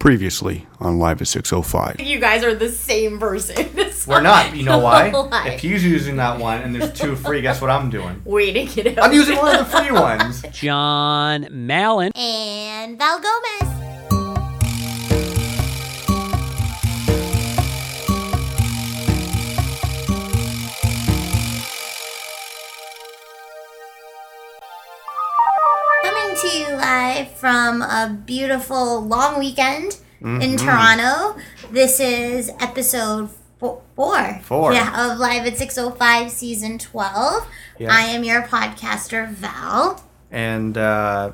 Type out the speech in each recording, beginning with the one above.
Previously on Live at 605. You guys are the same person. We're not. You know why? Why? If he's using that one and there's two free, guess what I'm doing? Waiting it out. I'm using one of the free ones. John Mallon. and Val Gomez. Live from a beautiful long weekend in Toronto. This is episode four. Four. Yeah, of Live at 605 season 12. Yeah. I am your podcaster, Val. And uh,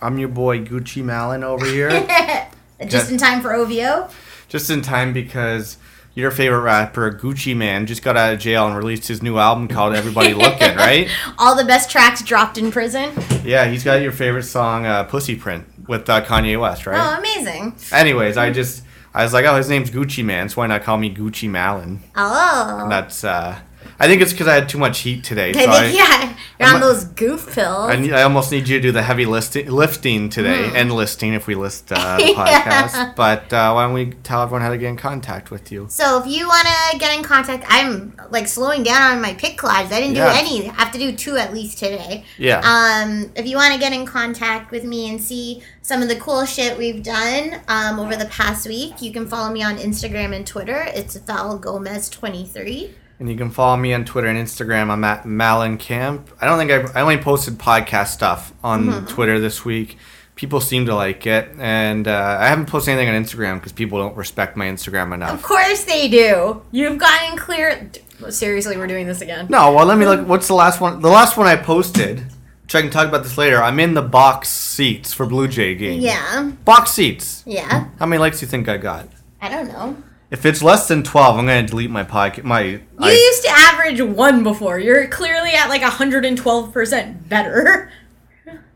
I'm your boy Gucci Malin over here. Just in time for OVO. Just in time because your favorite rapper, Gucci Mane, just got out of jail and released his new album called Everybody Looking, right? All the best tracks dropped in prison. Yeah, he's got your favorite song, uh, Pussy Print, with uh, Kanye West, right? Oh, amazing. Anyways, I just, I was like, oh, his name's Gucci Mane, so why not call me Gucci Malin? Oh. And that's, uh, I think it's because I had too much heat today. I So think, I, yeah, you're I'm on those goof pills. I, need, I almost need you to do the heavy listing, lifting today, and listing if we list uh, the podcast. But uh, why don't we tell everyone how to get in contact with you? so if you want to get in contact, I'm like slowing down on my pick collage. I didn't Yeah. do any. I have to do two at least today. Yeah. Um, if you want to get in contact with me and see some of the cool shit we've done um, over the past week, you can follow me on Instagram and Twitter. It's Val Gomez twenty three. And you can follow me on Twitter and Instagram. I'm at Malin Camp. I don't think I've, I only posted podcast stuff on Mm-hmm. Twitter this week. People seem to like it, and uh, I haven't posted anything on Instagram because people don't respect my Instagram enough. Of course they do. You've gotten clear. Seriously, we're doing this again. No, well, let me look. What's the last one? The last one I posted, which I can talk about this later. I'm in the box seats for Blue Jay game. Yeah. Box seats. Yeah. How many likes do you think I got? I don't know. If it's less than twelve, I'm gonna delete my podcast. My You I, used to average one before. You're clearly at like 112% better.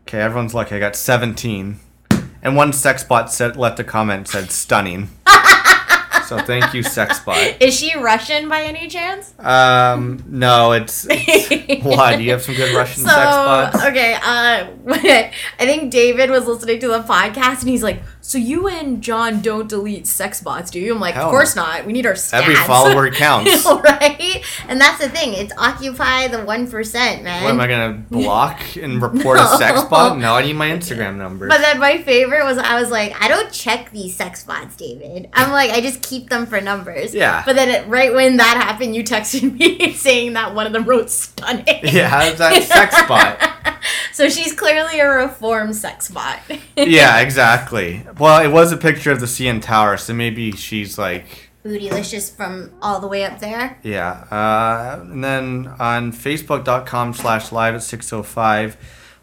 okay, everyone's lucky. I got seventeen, and one sexbot said left a comment said stunning. so thank you, sexbot. Is she Russian by any chance? Um, no, it's, it's why? Do you have some good Russian So sexbots? okay, uh, I think David was listening to the podcast and he's like, "So you and John don't delete sex bots, do you?" I'm like, Hell "Of course no. not. We need our stats." Every follower counts. right? And that's the thing. It's occupy the one percent, man. What am I gonna block and report a sex bot? No, I need my Instagram number. But then my favorite was I was like, I don't check these sex bots, David. I'm like, I just keep them for numbers. Yeah. But then it, right when that happened, you texted me saying that one of them wrote stunning. yeah, how's that sexbot? So she's clearly a reformed sex bot. yeah, exactly. Well, it was a picture of the CN Tower, so maybe she's like, Bootylicious from all the way up there. yeah. Uh, and then on Facebook.com slash live at 605,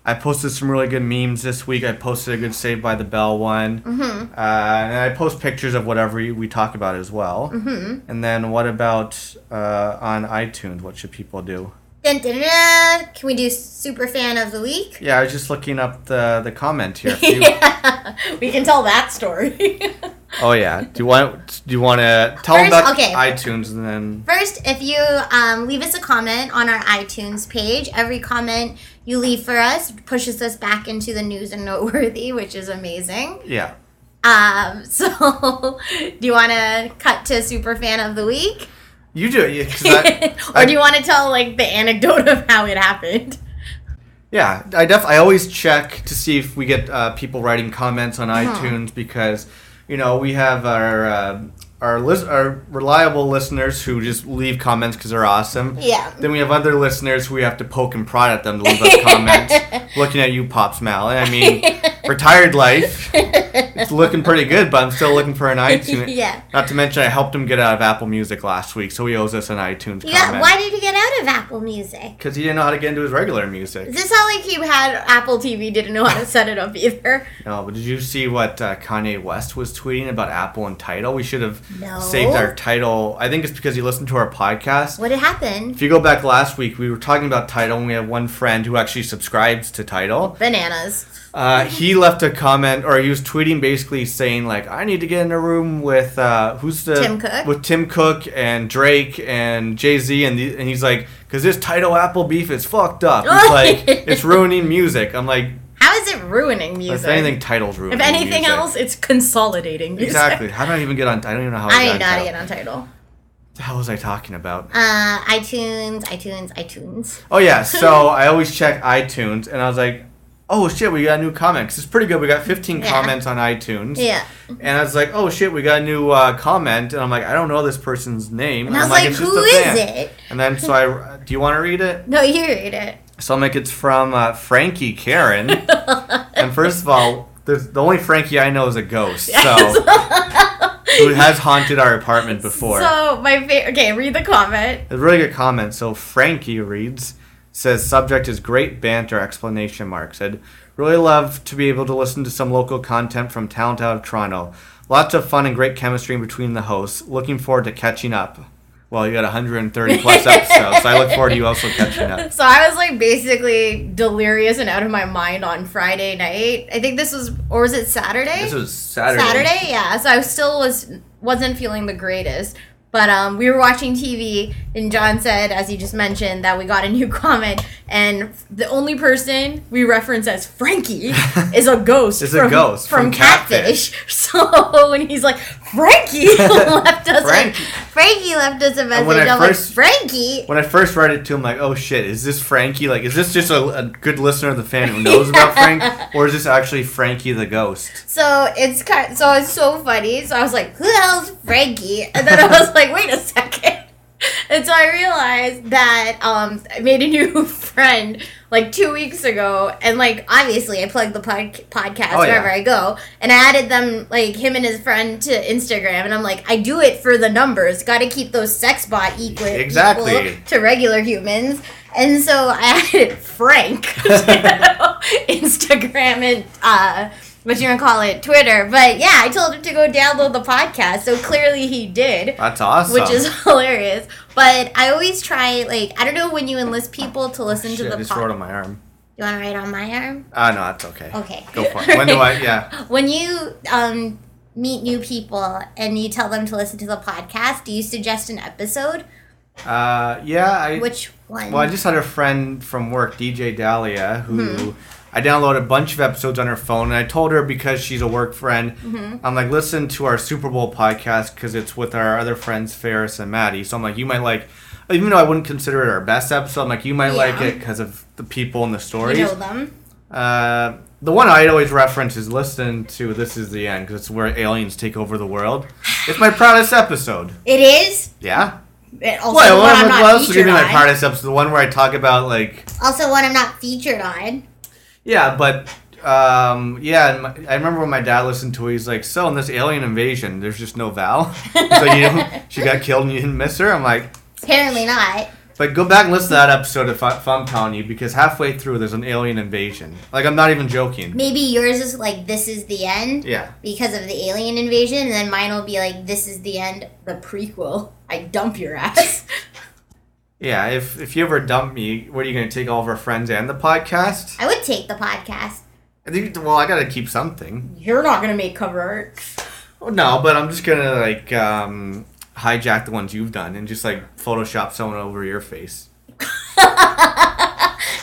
I posted some really good memes this week. I posted a good Save by the Bell one. Mm-hmm. Uh, and I post pictures of whatever we, we talk about as well. Mm-hmm. And then what about uh, on iTunes? What should people do? Dun, dun, dun. Can we do super fan of the week? Yeah, I was just looking up the, the comment here. You- yeah, we can tell that story. Oh yeah. Do you want? Do you want to tell them about okay. iTunes and then? First, if you um, leave us a comment on our iTunes page, every comment you leave for us pushes us back into the news and noteworthy, which is amazing. Yeah. Um, so, do you want to cut to super fan of the week, You do it. yeah, 'cause I, or do you want to tell like the anecdote of how it happened? yeah, I def. I always check to see if we get uh, people writing comments on Uh-huh. iTunes because you know we have our. Uh, our, lis- our reliable listeners who just leave comments because they're awesome. Yeah. Then we have other listeners who we have to poke and prod at them to leave us comments. Looking at you, Pops Malin. I mean, retired life. It's looking pretty good, but I'm still looking for an iTunes. Yeah. Not to mention, I helped him get out of Apple Music last week, so he owes us an iTunes Yeah, comment. why did he get out of Apple Music? Because he didn't know how to get into his regular music. Is this how like he had Apple TV didn't know how to set it up either? No, but did you see what uh, Kanye West was tweeting about Apple and Tidal? We should have No. saved our title. I think it's because he listened to our podcast. What happened? If you go back last week, we were talking about Tidal, and we have one friend who actually subscribes to Tidal. Bananas. Uh, he left a comment, or he was tweeting basically saying like, "I need to get in a room with uh, who's the Tim Cook? with Tim Cook and Drake and Jay Z," and the, and he's like, "Cause this Tidal Apple beef is fucked up. He's like, it's ruining music." I'm like, How is it ruining music? If anything, Tidal's ruin. If anything music. else, it's consolidating music. Exactly. How do I even get on? I don't even know how I, I got didn't know how to on get on Tidal. The hell was I talking about? Uh, iTunes, iTunes, iTunes. Oh yeah, so I always check iTunes, and I was like, "Oh shit, we got new comments. it's pretty good. We got 15 Yeah. comments on iTunes. Yeah. And I was like, "Oh shit, we got a new uh, comment," and I'm like, "I don't know this person's name." And I was I'm like, "It's who just a is fan." it? And then so I, do you want to read it? No, you read it. So I'm like, it's from uh, Frankie Karen. and first of all, there's, the only Frankie I know is a ghost, so who has haunted our apartment before. So my favorite. Okay, read the comment. It's a really good comment. So Frankie reads, says subject is great banter exclamation mark. Said really love to be able to listen to some local content from talent out of Toronto. Lots of fun and great chemistry between the hosts. Looking forward to catching up. Well, you got 130 plus episodes, so I look forward to you also catching up. So I was like basically delirious and out of my mind on Friday night. I think this was, or was it Saturday? This was Saturday. Saturday, yeah. So I still was wasn't feeling the greatest. But um, we were watching TV, and John said, as you just mentioned, that we got a new comment, and the only person we reference as Frankie is a ghost. Is a ghost from, from Catfish. So when he's like, Frankie left us, Frankie. A, Frankie left us a message. when I I'm first- like, Frankie. When I first read it to him, like, oh shit, is this Frankie? Like, is this just a, a good listener of the fan who knows about Frank, or is this actually Frankie the ghost? So it's kind. Of, So it's so funny. So I was like, "Who the hell's Frankie?" And then I was like, "Wait a second. And so I realized that um, I made a new friend like two weeks ago, and like obviously I plug the pod- podcast Oh, wherever yeah. I go, and I added them like him and his friend to Instagram, and I'm like, I do it for the numbers. Got to keep those sex bot equal Exactly. equal to regular humans. And so I added Frank to Instagram and uh what you're gonna call it, Twitter. But yeah, I told him to go download the podcast, so clearly he did. That's awesome. Which is hilarious. But I always try like I don't know when you enlist people to listen Shit, to I the just wrote on my arm. You want to write on my arm? Ah, no, that's okay. Okay. Go for it. When do I? Yeah. When you um meet new people and you tell them to listen to the podcast, do you suggest an episode? Uh, yeah. I. Which one? Well, I just had a friend from work, DJ Dahlia, who Mm-hmm. I downloaded a bunch of episodes on her phone, and I told her because she's a work friend, Mm-hmm. I'm like, listen to our Super Bowl podcast because it's with our other friends, Ferris and Maddie. So I'm like, you might like, even though I wouldn't consider it our best episode, I'm like, you might like it because of the people and the stories. You know them. Uh, the one I'd always reference is listen to This Is the End because it's where aliens take over the world. It's my proudest episode. it is. Yeah. And also Well, one what, I'm not featured me my proudest episode? The one where I talk about like Also, one I'm not featured on. Yeah, but um, yeah, and my, I remember when my dad listened to it. He's like, "So in this alien invasion, there's just no Val. so you know, she got killed and you didn't miss her." I'm like, Apparently not. "But go back and listen to that episode if, I, if I'm telling you, because halfway through there's an alien invasion. Like I'm not even joking. Maybe yours is like this is the end Yeah, because of the alien invasion, and then mine will be like this is the end. The prequel. I dump your ass. yeah. If if you ever dump me, what are you gonna take all of our friends and the podcast? I would take the podcast. I think. Well, I gotta keep something. You're not gonna make cover art. Oh, no, but I'm just gonna like um, hijack the ones you've done and just like Photoshop someone over your face.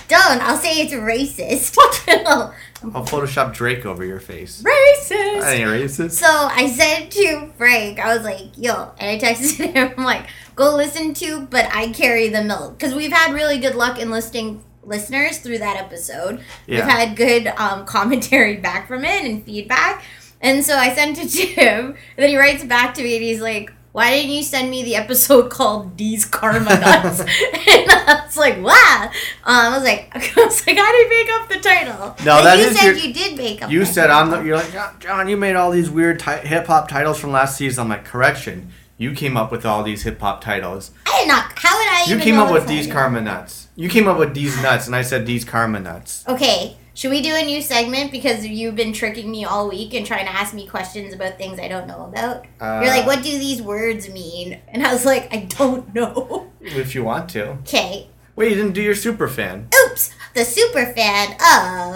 Don't. I'll say it's racist. I'll Photoshop Drake over your face. Racist. I ain't racist. So I said to Frank, I was like, yo, and I texted him, I'm like, go listen to, but I carry the milk. Because we've had really good luck enlisting listeners through that episode. We've had good um, commentary back from it and feedback. And so I sent it to him, and then he writes back to me and he's like, why didn't you send me the episode called D's Karma Nuts? and I was like, wow. Um, I was like, I was like, I didn't make up the title. No, And that you is said your- you did make up You said title. I'm the. You're like "John, John. You made all these weird ti- hip hop titles from last season. I'm like, correction. You came up with all these hip hop titles. I did not. How would I You came up with these karma nuts. You came up with these nuts, and I said these karma nuts. Okay, should we do a new segment because you've been tricking me all week and trying to ask me questions about things I don't know about? Uh, You're like, what do these words mean? And I was like, I don't know. If you want to. Okay. Wait, you didn't do your super fan. Oops. The super fan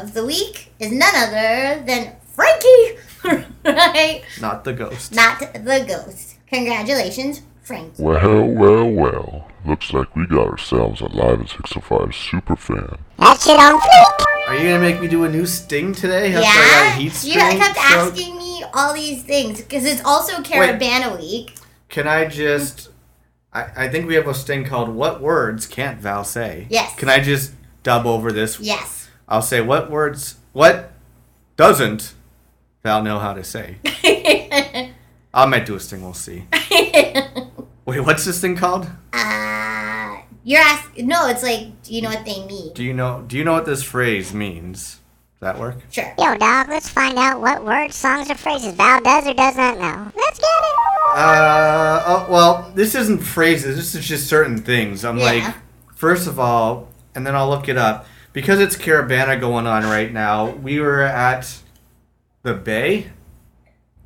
of the week is none other than Frankie. right? Not the ghost. Not the ghost. Congratulations, Frankie. Well, well, well. Looks like we got ourselves a Live at 605 super fan. That shit on fleek. Are you gonna make me do a new sting today? After I Yeah, got heat you kept stroke? asking me all these things because it's also Caribana week. Can I just? I, I think we have a sting called "What words can't Val say?" Yes. Can I just dub over this? Yes. I'll say what words. What doesn't Val know how to say? I might do a sting. We'll see. Wait, what's this thing called? uh, you're asking. No, it's like, do you know what they mean? Do you know? Do you know what this phrase means? Does that work? Sure. Yo, dog, let's find out what words, songs, or phrases Val does or does not know. Let's get it. Uh, oh, well, this isn't phrases. This is just certain things. I'm Yeah. like, first of all, and then I'll look it up because it's Caribana going on right now. We were at the Bay.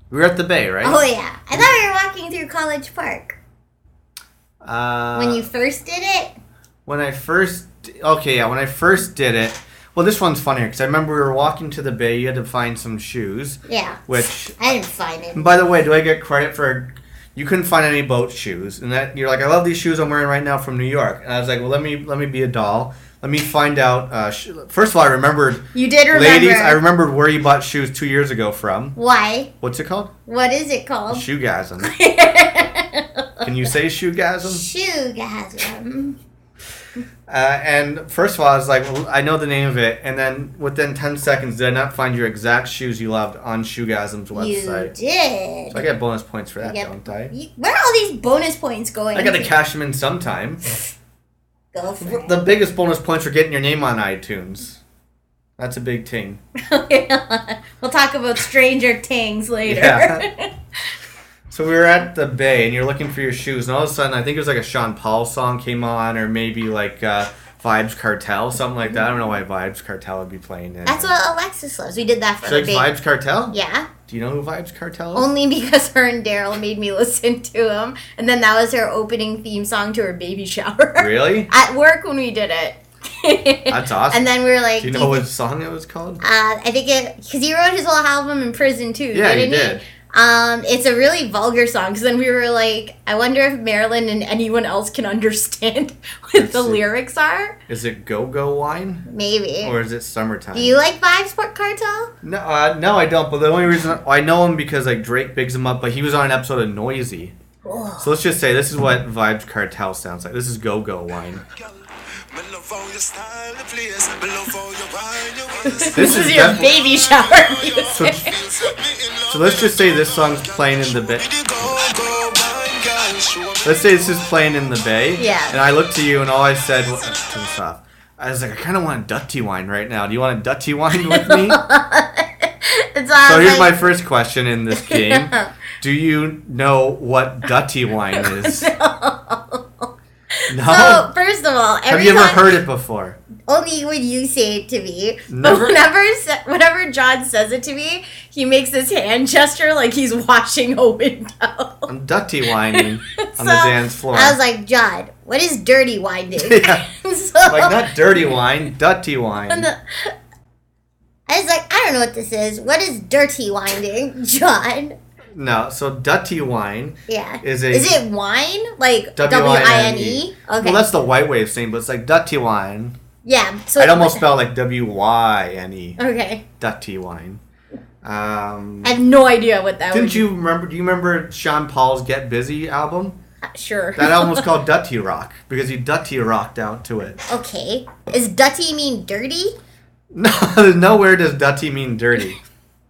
We were at the Bay, right? Oh yeah, I thought we were walking through College Park Uh, when you first did it. when I first okay, yeah, when I first did it. Well, this one's funnier because I remember we were walking to the Bay. You had to find some shoes, Yeah. which I didn't find it. By the way, do I get credit for you couldn't find any boat shoes? And that you're like, I love these shoes I'm wearing right now from New York. And I was like, well, let me let me be a doll. Let me find out. Uh, sh- First of all, I remembered, You did remember. ladies, I remembered where you bought shoes two years ago from. Why? What's it called? What is it called? Shoegasm. Can you say shoegasm? Shoegasm. Uh, and first of all, I was like, well, I know the name of it. And then within 10 seconds, did I not find your exact shoes you loved on Shoegasm's website? You did. So I get bonus points for that, get- don't I? You- where are all these bonus points going? I got to cash them in sometime. Go for it. The biggest bonus points for getting your name on iTunes. That's a big thing. we'll talk about Stranger Things later. Yeah. So we were at the Bay, and you're looking for your shoes, and all of a sudden, I think it was like a Sean Paul song came on, or maybe like uh, Vybz Kartel, something like that. I don't know why Vybz Kartel would be playing it. That's what Alexis loves. We did that for her likes. Vybz Kartel. Yeah, Do you know who Vybz Kartel is? only because her and Daryl made me listen to him, and then that was her opening theme song to her baby shower. really? At work when we did it. That's awesome. And then we were like, Do you "Do know you what think-" song it was called? Uh, I think it because he wrote his whole album in prison too. Yeah, he did. Um, it's a really vulgar song because then we were like, I wonder if Marilyn and anyone else can understand what Let's the see. lyrics are. Is it Go Go Wine Maybe. or is it Summertime? Do you like Vibes Sport Cartel? No, uh, no, I don't. But the only reason I know him because like Drake bigs him up, but he was on an episode of Noisey. Oh. So let's just say this is what Vybz Kartel sounds like. This is Go Go Wine. This This is is your def- baby shower so, music. so let's just say this song's playing in the bay. Let's say this is playing in the bay. Yeah. And I looked to you, and all I said was, turn this off. I was like, I kind of want a Dutty wine right now. Do you want a Dutty wine with me? It's all So here's my first question in this game. Do you know what Dutty wine is? No. So first of all, Have you ever time, heard it before? only when you say it to me. Never- But whenever whenever John says it to me, he makes this hand gesture like he's washing a window. I'm Dutty whining on So, the dance floor. I was like, John, what is dirty winding? Yeah. so, like not dirty wine, Dutty wine. the- I was like, I don't know what this is. What is dirty winding, John? No, so Dutty wine Yeah. is a Is it wine? Like W I N E. Okay. Well, that's the white way of saying, but it's like Dutty wine. yeah. So I'd almost spell like W Y N E. Okay. Dutty wine. Um, I have no idea what that didn't you remember? Do you remember Sean Paul's Get Busy album? Sure. That album was called Dutty Rock because he Dutty rocked out to it. okay. Is Dutty mean dirty? No, nowhere does Dutty mean dirty.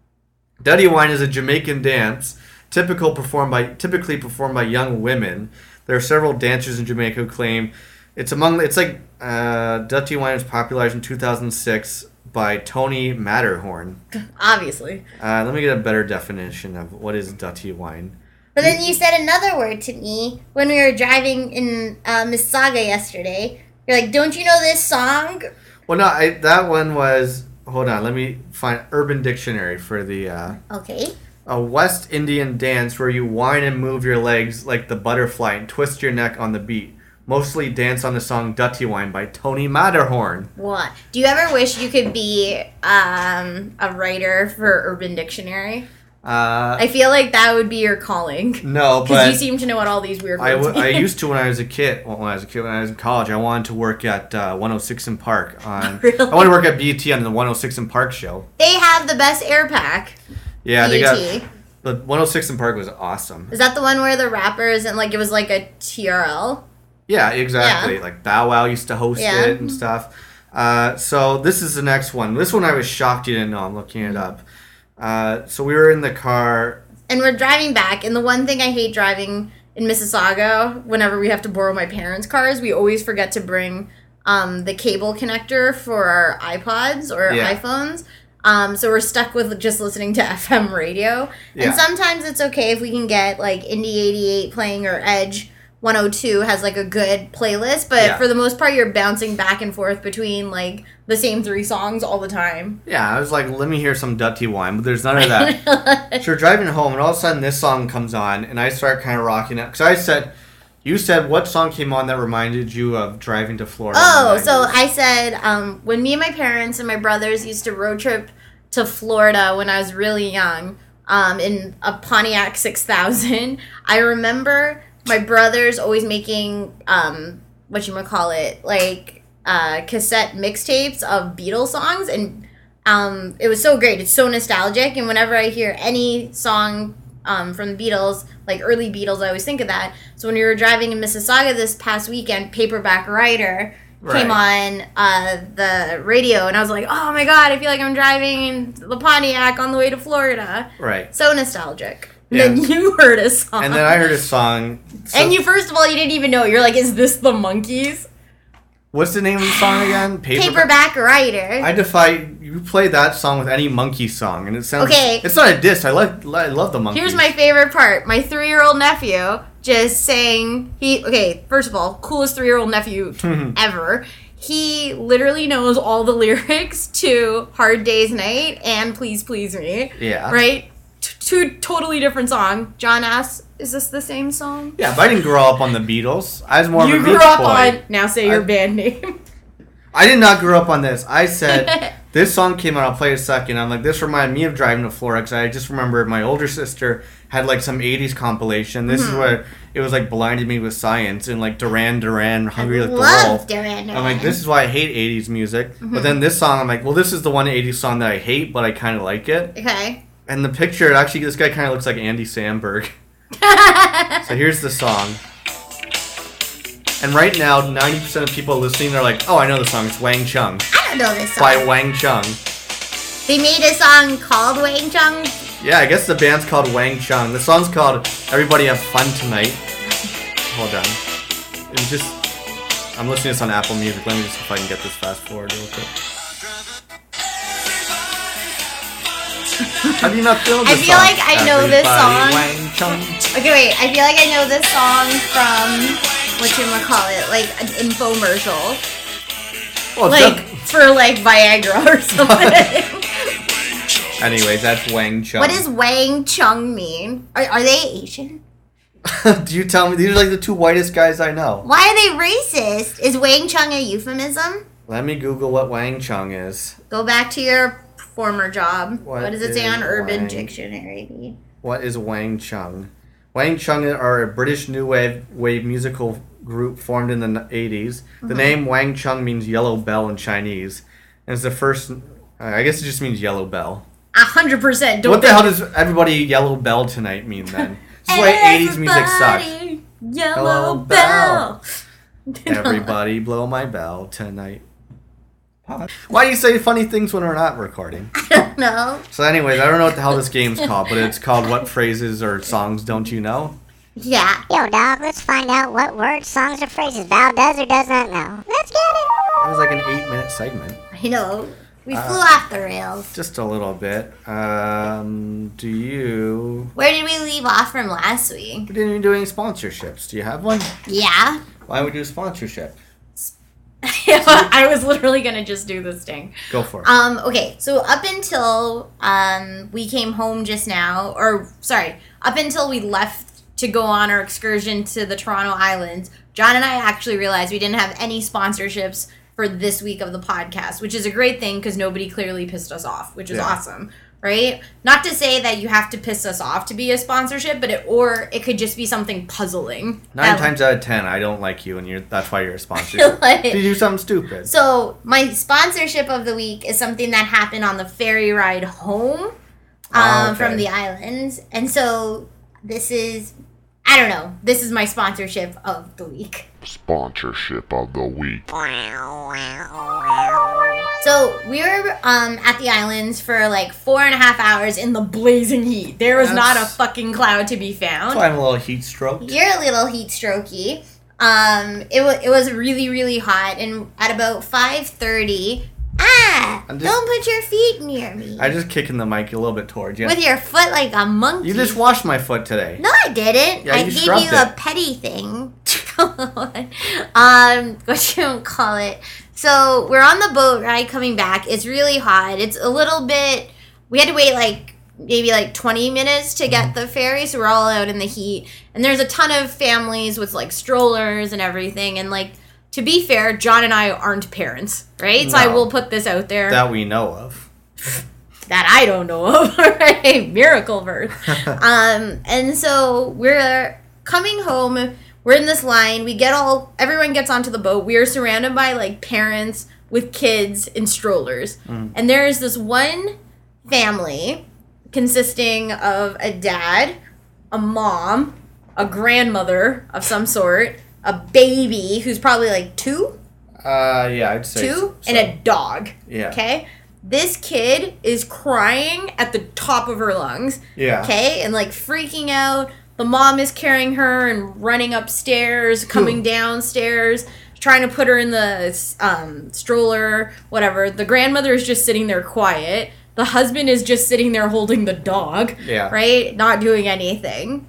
Dutty wine is a Jamaican dance, typical performed by typically performed by young women. There are several dancers in Jamaica who claim it's among it's like uh, Dutty wine was popularized in 2006 by Tony Matterhorn. Obviously. Uh, let me get a better definition of what is Dutty wine. But then you said another word to me when we were driving in uh, Mississauga yesterday. You're like, don't you know this song? Well, no, I, that one was. Hold on, let me find Urban Dictionary for the. Uh, Okay. A West Indian dance where you whine and move your legs like the butterfly and twist your neck on the beat. Mostly dance on the song Dutty Wine by Tony Matterhorn. What? Do you ever wish you could be um, a writer for Urban Dictionary? Uh, I feel like that would be your calling. no, Because you seem to know what all these weird I, words w- I mean. used to when I was a kid. Well, when I was a kid, when I was in college, I wanted to work at uh, 106 in Park. On Really? I wanted to work at BET on the 106 in Park show. They have the best air pack. Yeah, they got the 106 in Park was awesome. Is that the one where the rappers and like it was like a TRL? Yeah, exactly. Yeah. Like Bow Wow used to host Yeah. it and stuff. Uh, so this is the next one. This one I was shocked you didn't know. I'm looking it up. Uh, so we were in the car. And we're driving back, and the one thing I hate driving in Mississauga, whenever we have to borrow my parents' cars, we always forget to bring um, the cable connector for our iPods or Yeah. iPhones. Um, so we're stuck with just listening to FM radio. Yeah. And sometimes it's okay if we can get like Indie 88 playing or Edge 102 has like a good playlist, but Yeah. for the most part, you're bouncing back and forth between like the same three songs all the time. Yeah, I was like, let me hear some Dutty wine, but there's none of that. so we're driving home, and all of a sudden this song comes on, and I start kind of rocking it. Because I said, you said what song came on that reminded you of driving to Florida? Oh, so I said um, when me and my parents and my brothers used to road trip to Florida when I was really young um, in a Pontiac 6000. I remember my brothers always making um, what you might call it like uh, cassette mixtapes of Beatles songs, and um, it was so great. It's so nostalgic, and whenever I hear any song um, from the Beatles, like early Beatles, I always think of that. So when we were driving in Mississauga this past weekend, Paperback Writer came on uh, the radio, and I was like, "Oh my god, I feel like I'm driving the Pontiac on the way to Florida." right. So nostalgic. And Yeah. Then you heard a song, And then I heard a song. so- and you first of all you didn't even know. You're like, "Is this the Monkees?" What's the name of the song again? Paperback Writer. I defy you play that song with any monkey song, and it sounds. Okay. It's not a diss. I like. I love the Monkees. Here's my favorite part. My three year old nephew just saying he okay, first of all, coolest three year old nephew mm-hmm. ever. He literally knows all the lyrics to Hard Day's Night and Please Please Me. Yeah. Right? T- two totally different song John asks, is this the same song? Yeah, but I didn't grow up on the Beatles. I was more of you a grew Beach up boy. on now say your I- band name. I did not grow up on this. I said this song came out. I'll play a second. I'm like, this reminded me of driving to Florida because I just remember my older sister had like some '80s compilation. This Mm-hmm. is where it was like blinded me with science and like Duran Duran, Hungry Like the Love Wolf. Duran I'm like, this is why I hate '80s music. Mm-hmm. But then this song, I'm like, well, this is the one '80s song that I hate, but I kind of like it. Okay. And the picture, actually, this guy kind of looks like Andy Samberg. so here's the song. And right now, 90% of people listening are like, oh, I know the song. It's Wang Chung I don't know this song. by Wang Chung. They made a song called Wang Chung. Yeah, I guess the band's called Wang Chung. The song's called Everybody Have Fun Tonight. Hold on. It's just. I'm listening to this on Apple Music. Let me just see if I can get this fast forward real quick. How do you not feel this I feel song? like I know this song. Wang Chung. Okay, wait. I feel like I know this song from what you call it, like an infomercial, Well, like for like Viagra or something. not- anyways, that's Wang Chung. what does Wang Chung mean? Are, are they Asian? do you tell me? These are like the two whitest guys I know. Why are they racist? Is Wang Chung a euphemism? Let me Google what Wang Chung is. Go back to your former job. What what does it say is on Urban Wang? Dictionary? What is Wang Chung? Wang Chung are a British new wave wave musical group formed in the 80s. The Mm-hmm. name Wang Chung means yellow bell in Chinese. And it's the first. I guess it just means yellow bell. A hundred percent. What the hell does everybody yellow bell tonight mean then? This is why 80s music sucks. Yellow Hello, bell. Everybody blow my bell tonight. Why do you say funny things when we're not recording? no. So, anyways, I don't know what the hell this game's called, but it's called What Phrases or Songs Don't You Know? Yeah. Yo, dog, let's find out what words, songs, or phrases Val does or does not know. Let's get it! It was like an eight minute segment. I know. We Uh, flew off the rails. Just a little bit. Um, do you. Where did we leave off from last week? We didn't even do any sponsorships. Do you have one? Yeah. Why would we do a sponsorship? I was literally gonna just do this thing. Go for it. Um, okay, so up until um we came home just now, or sorry, up until we left to go on our excursion to the Toronto Islands, John and I actually realized we didn't have any sponsorships for this week of the podcast, which is a great thing because nobody clearly pissed us off, which is Yeah. awesome. right? Not to say that you have to piss us off to be a sponsorship, but it or it could just be something puzzling. Nine that- times out of ten, I don't like you, and you're that's why you're a sponsor. Like- you do something stupid. So my sponsorship of the week is something that happened on the ferry ride home um, Oh, from the islands, and so this is I don't know. This is my sponsorship of the week. Sponsorship of the week. So we were um, at the islands for like four and a half hours in the blazing heat. There was not a fucking cloud to be found. why I'm a little heat stroked. You're a little heat strokey. Um, it was it was really really hot, and at about five thirty, ah, just- don't put your feet near me I'm just kicking the mic a little bit towards you. with your foot like a monkey. You just washed my foot today. no, I didn't. Yeah, I you gave you a petty thing. Um, what you don't call it? So we're on the boat ride coming back. It's really hot. It's a little bit. We had to wait like maybe like 20 minutes to get Mm-hmm. the ferry, so we're all out in the heat. And there's a ton of families with like strollers and everything. And like to be fair, John and I aren't parents, right? So I will put this out there That we know of. that I don't know of, right? Miracle birth. um, and so we're coming home. We're in this line. We get all, everyone gets onto the boat. We are surrounded by like parents with kids in strollers. And there is this one family consisting of a dad, a mom, a grandmother of some sort, a baby who's probably like two, Uh, yeah, I'd say two, so. and a dog. Yeah. Okay. This kid is crying at the top of her lungs. Yeah. Okay. And like freaking out. The mom is carrying her and running upstairs, coming downstairs, trying to put her in the um, stroller, whatever. The grandmother is just sitting there quiet. The husband is just sitting there holding the dog. Yeah. Right? Not doing anything.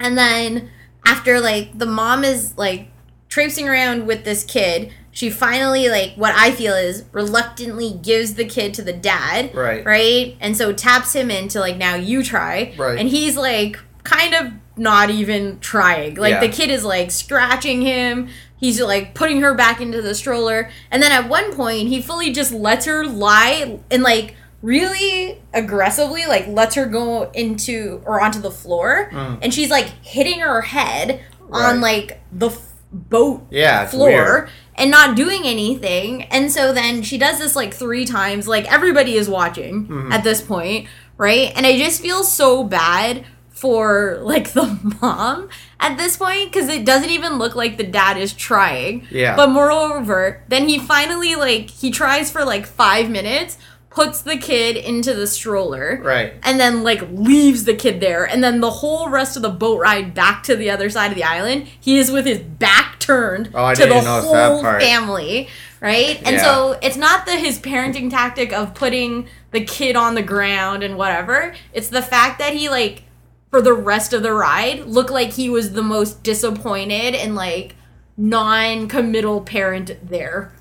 And then after like the mom is like traipsing around with this kid, she finally like what I feel is reluctantly gives the kid to the dad. Right. Right? And so taps him into like now you try. Right. And he's like kind of not even trying. Like Yeah. the kid is like scratching him. He's like putting her back into the stroller. And then at one point he fully just lets her lie and like really aggressively like lets her go into or onto the floor and she's like hitting her head on Mm. Like the f- boat Yeah, floor and not doing anything and so then she does this like three times like everybody is watching Mm-hmm. at this point right and i just feel so bad for like the mom at this point because it doesn't even look like the dad is trying Yeah. but moreover then he finally like he tries for like five minutes puts the kid into the stroller Right. and then like leaves the kid there. And then the whole rest of the boat ride back to the other side of the island he is with his back turned Oh, to the whole family right? And Yeah. so it's not the his parenting tactic of putting the kid on the ground and whatever. It's the fact that he like for the rest of the ride looked like he was the most disappointed and like non-committal parent there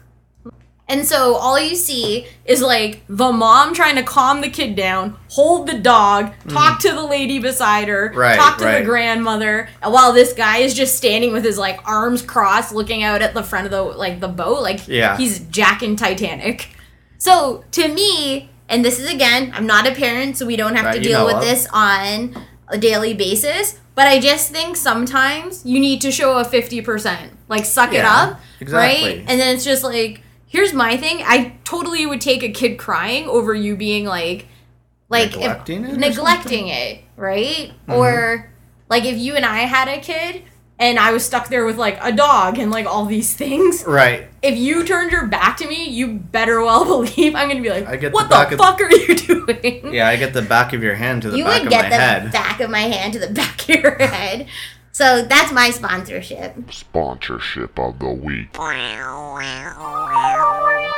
and so all you see is like the mom trying to calm the kid down, hold the dog, talk to the lady beside her, Mm. Right, talk to the grandmother, while this guy is just standing with his like arms crossed, looking out at the front of the like the boat, like Yeah. he's jacking Titanic. So to me, and this is again, I'm not a parent, so we don't have Right, to deal with of. this on a daily basis. But I just think sometimes you need to show a 50%. Like, suck it up. exactly. Right? And then it's just like, here's my thing. I totally would take a kid crying over you being like, like if- Neglecting it neglecting it, right? Mm-hmm. Or like if you and I had a kid and I was stuck there with like a dog and like all these things, Right. if you turned your back to me, you better well believe I'm gonna be like, I get what the, of- fuck are you doing? Yeah, I get the back of your hand to the you back would of get my the head. back of my hand to the back of your head. So that's my sponsorship. Sponsorship of the week.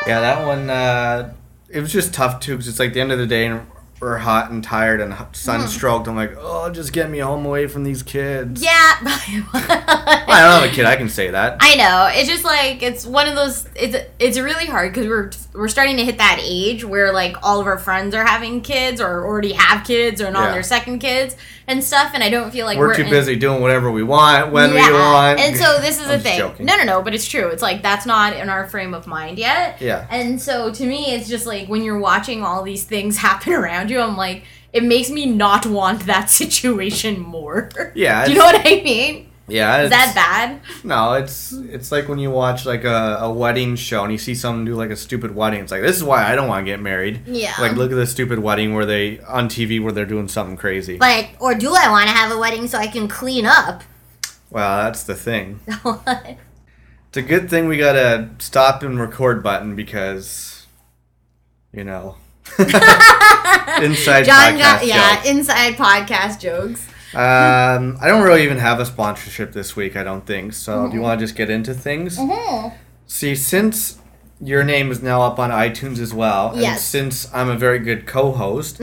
Yeah, that one. Uh, it was just tough too, because it's like the end of the day, and we're hot and tired and Hmm. sunstroked. I'm like, oh, just get me home away from these kids. Yeah. I don't have a kid. I can say that. I know. It's just like it's one of those. It's it's really hard because we're we're starting to hit that age where like all of our friends are having kids or already have kids or on Yeah. their second kids and stuff, and I don't feel like we're, we're, too in- busy doing whatever we want when we want. and so this is the thing. joking. No, no, no, but it's true. It's like that's not in our frame of mind yet. Yeah. And so to me, it's just like when you're watching all these things happen around you, I'm like, it makes me not want that situation more. Yeah, Do you know what I mean? Yeah, Is that bad? No, it's it's like when you watch like a, a wedding show and you see someone do like a stupid wedding. It's like this is why I don't want to get married. Yeah. Like look at this stupid wedding where they on TV where they're doing something crazy. But or do I want to have a wedding so I can clean up? Well, that's the thing. It's a good thing we got a stop and record button because, you know, inside John podcast got yeah, jokes. inside podcast jokes. Um, I don't really even have a sponsorship this week. I don't think so. Mm-hmm. Do you want to just get into things? See, since your name is now up on iTunes as well, and Yes. since I'm a very good co-host,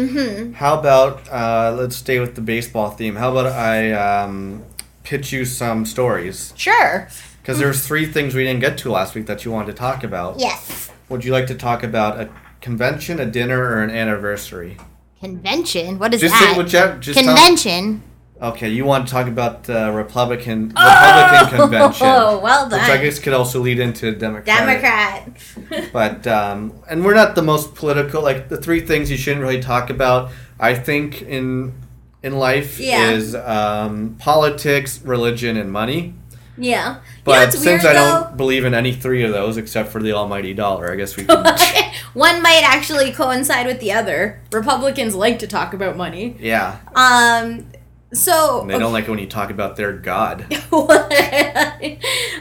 how about uh, let's stay with the baseball theme? How about I um, pitch you some stories? Sure. Because there's three things we didn't get to last week that you wanted to talk about. Yes. Would you like to talk about a convention, a dinner, or an anniversary? Convention. What is Just that? whichever. Just Convention. Okay, you want to talk about the Republican Republican convention, Oh, well done. which I guess could also lead into Democratic. Democrat. But um, and we're not the most political. Like the three things you shouldn't really talk about, I think in in life Yeah. is um, politics, religion, and money. Yeah. But what's since weird, I though? don't believe in any three of those except for the almighty dollar, I guess we can. One might actually coincide with the other. Republicans like to talk about money. yeah, Um. So and they don't like it when you talk about their god.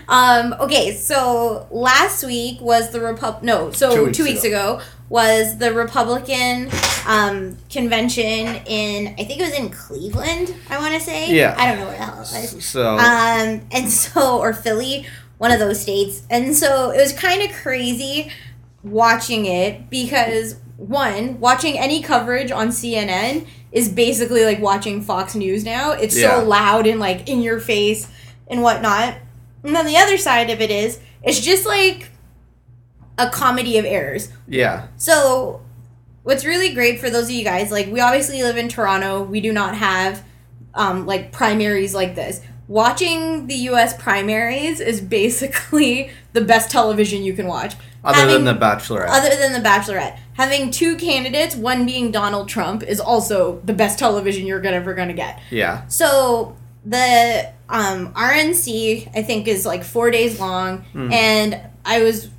um, okay, so last week was the Repub no, so Two two weeks weeks, ago. was the Republican um, convention in I think it was in Cleveland, I wanna say. Yeah. I don't know where the hell it was. So Um, and so, or Philly, one of those states. And so it was kind of crazy watching it because, one, watching any coverage on CNN is basically like watching Fox News now. It's Yeah. so loud and like in your face and whatnot. And then the other side of it is, it's just like a comedy of errors. yeah, So, what's really great for those of you guys, like we obviously live in Toronto, we do not have um, like primaries like this. Watching the U.S. primaries is basically the best television you can watch. other Having- than the Bachelorette. other than the Bachelorette, having two candidates, one being Donald Trump, is also the best television you're gonna, ever gonna get. yeah, So the um, RNC I think is like four days long, Hmm. and I was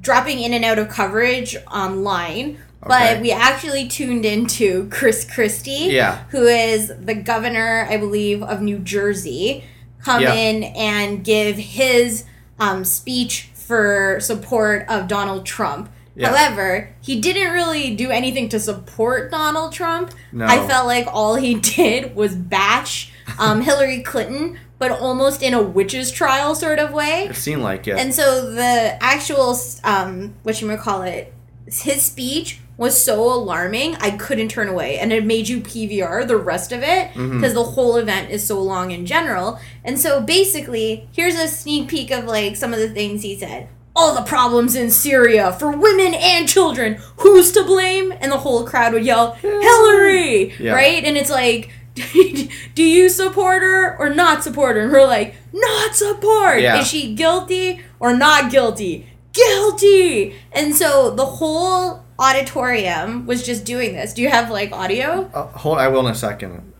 dropping in and out of coverage online. Okay. But we actually tuned into Chris Christie, Yeah. who is the governor, I believe, of New Jersey, come Yeah. in and give his um, speech for support of Donald Trump. Yeah. However, he didn't really do anything to support Donald Trump. No. I felt like all he did was bash um, Hillary Clinton, but almost in a witch's trial sort of way. it seemed like it. And so the actual, um, what you call it, his speech was so alarming, I couldn't turn away, and it made you PVR the rest of it mm-hmm. because the whole event is so long in general. And so basically, here's a sneak peek of like some of the things he said. All the problems in Syria for women and children. Who's to blame? And the whole crowd would yell, Hillary! Yeah. Right? And it's like, do you support her or not support her? And we're like, not support. Yeah. Is she guilty or not guilty? Guilty. And so the whole auditorium was just doing this. Do you have like audio? Uh, hold, I will in a second.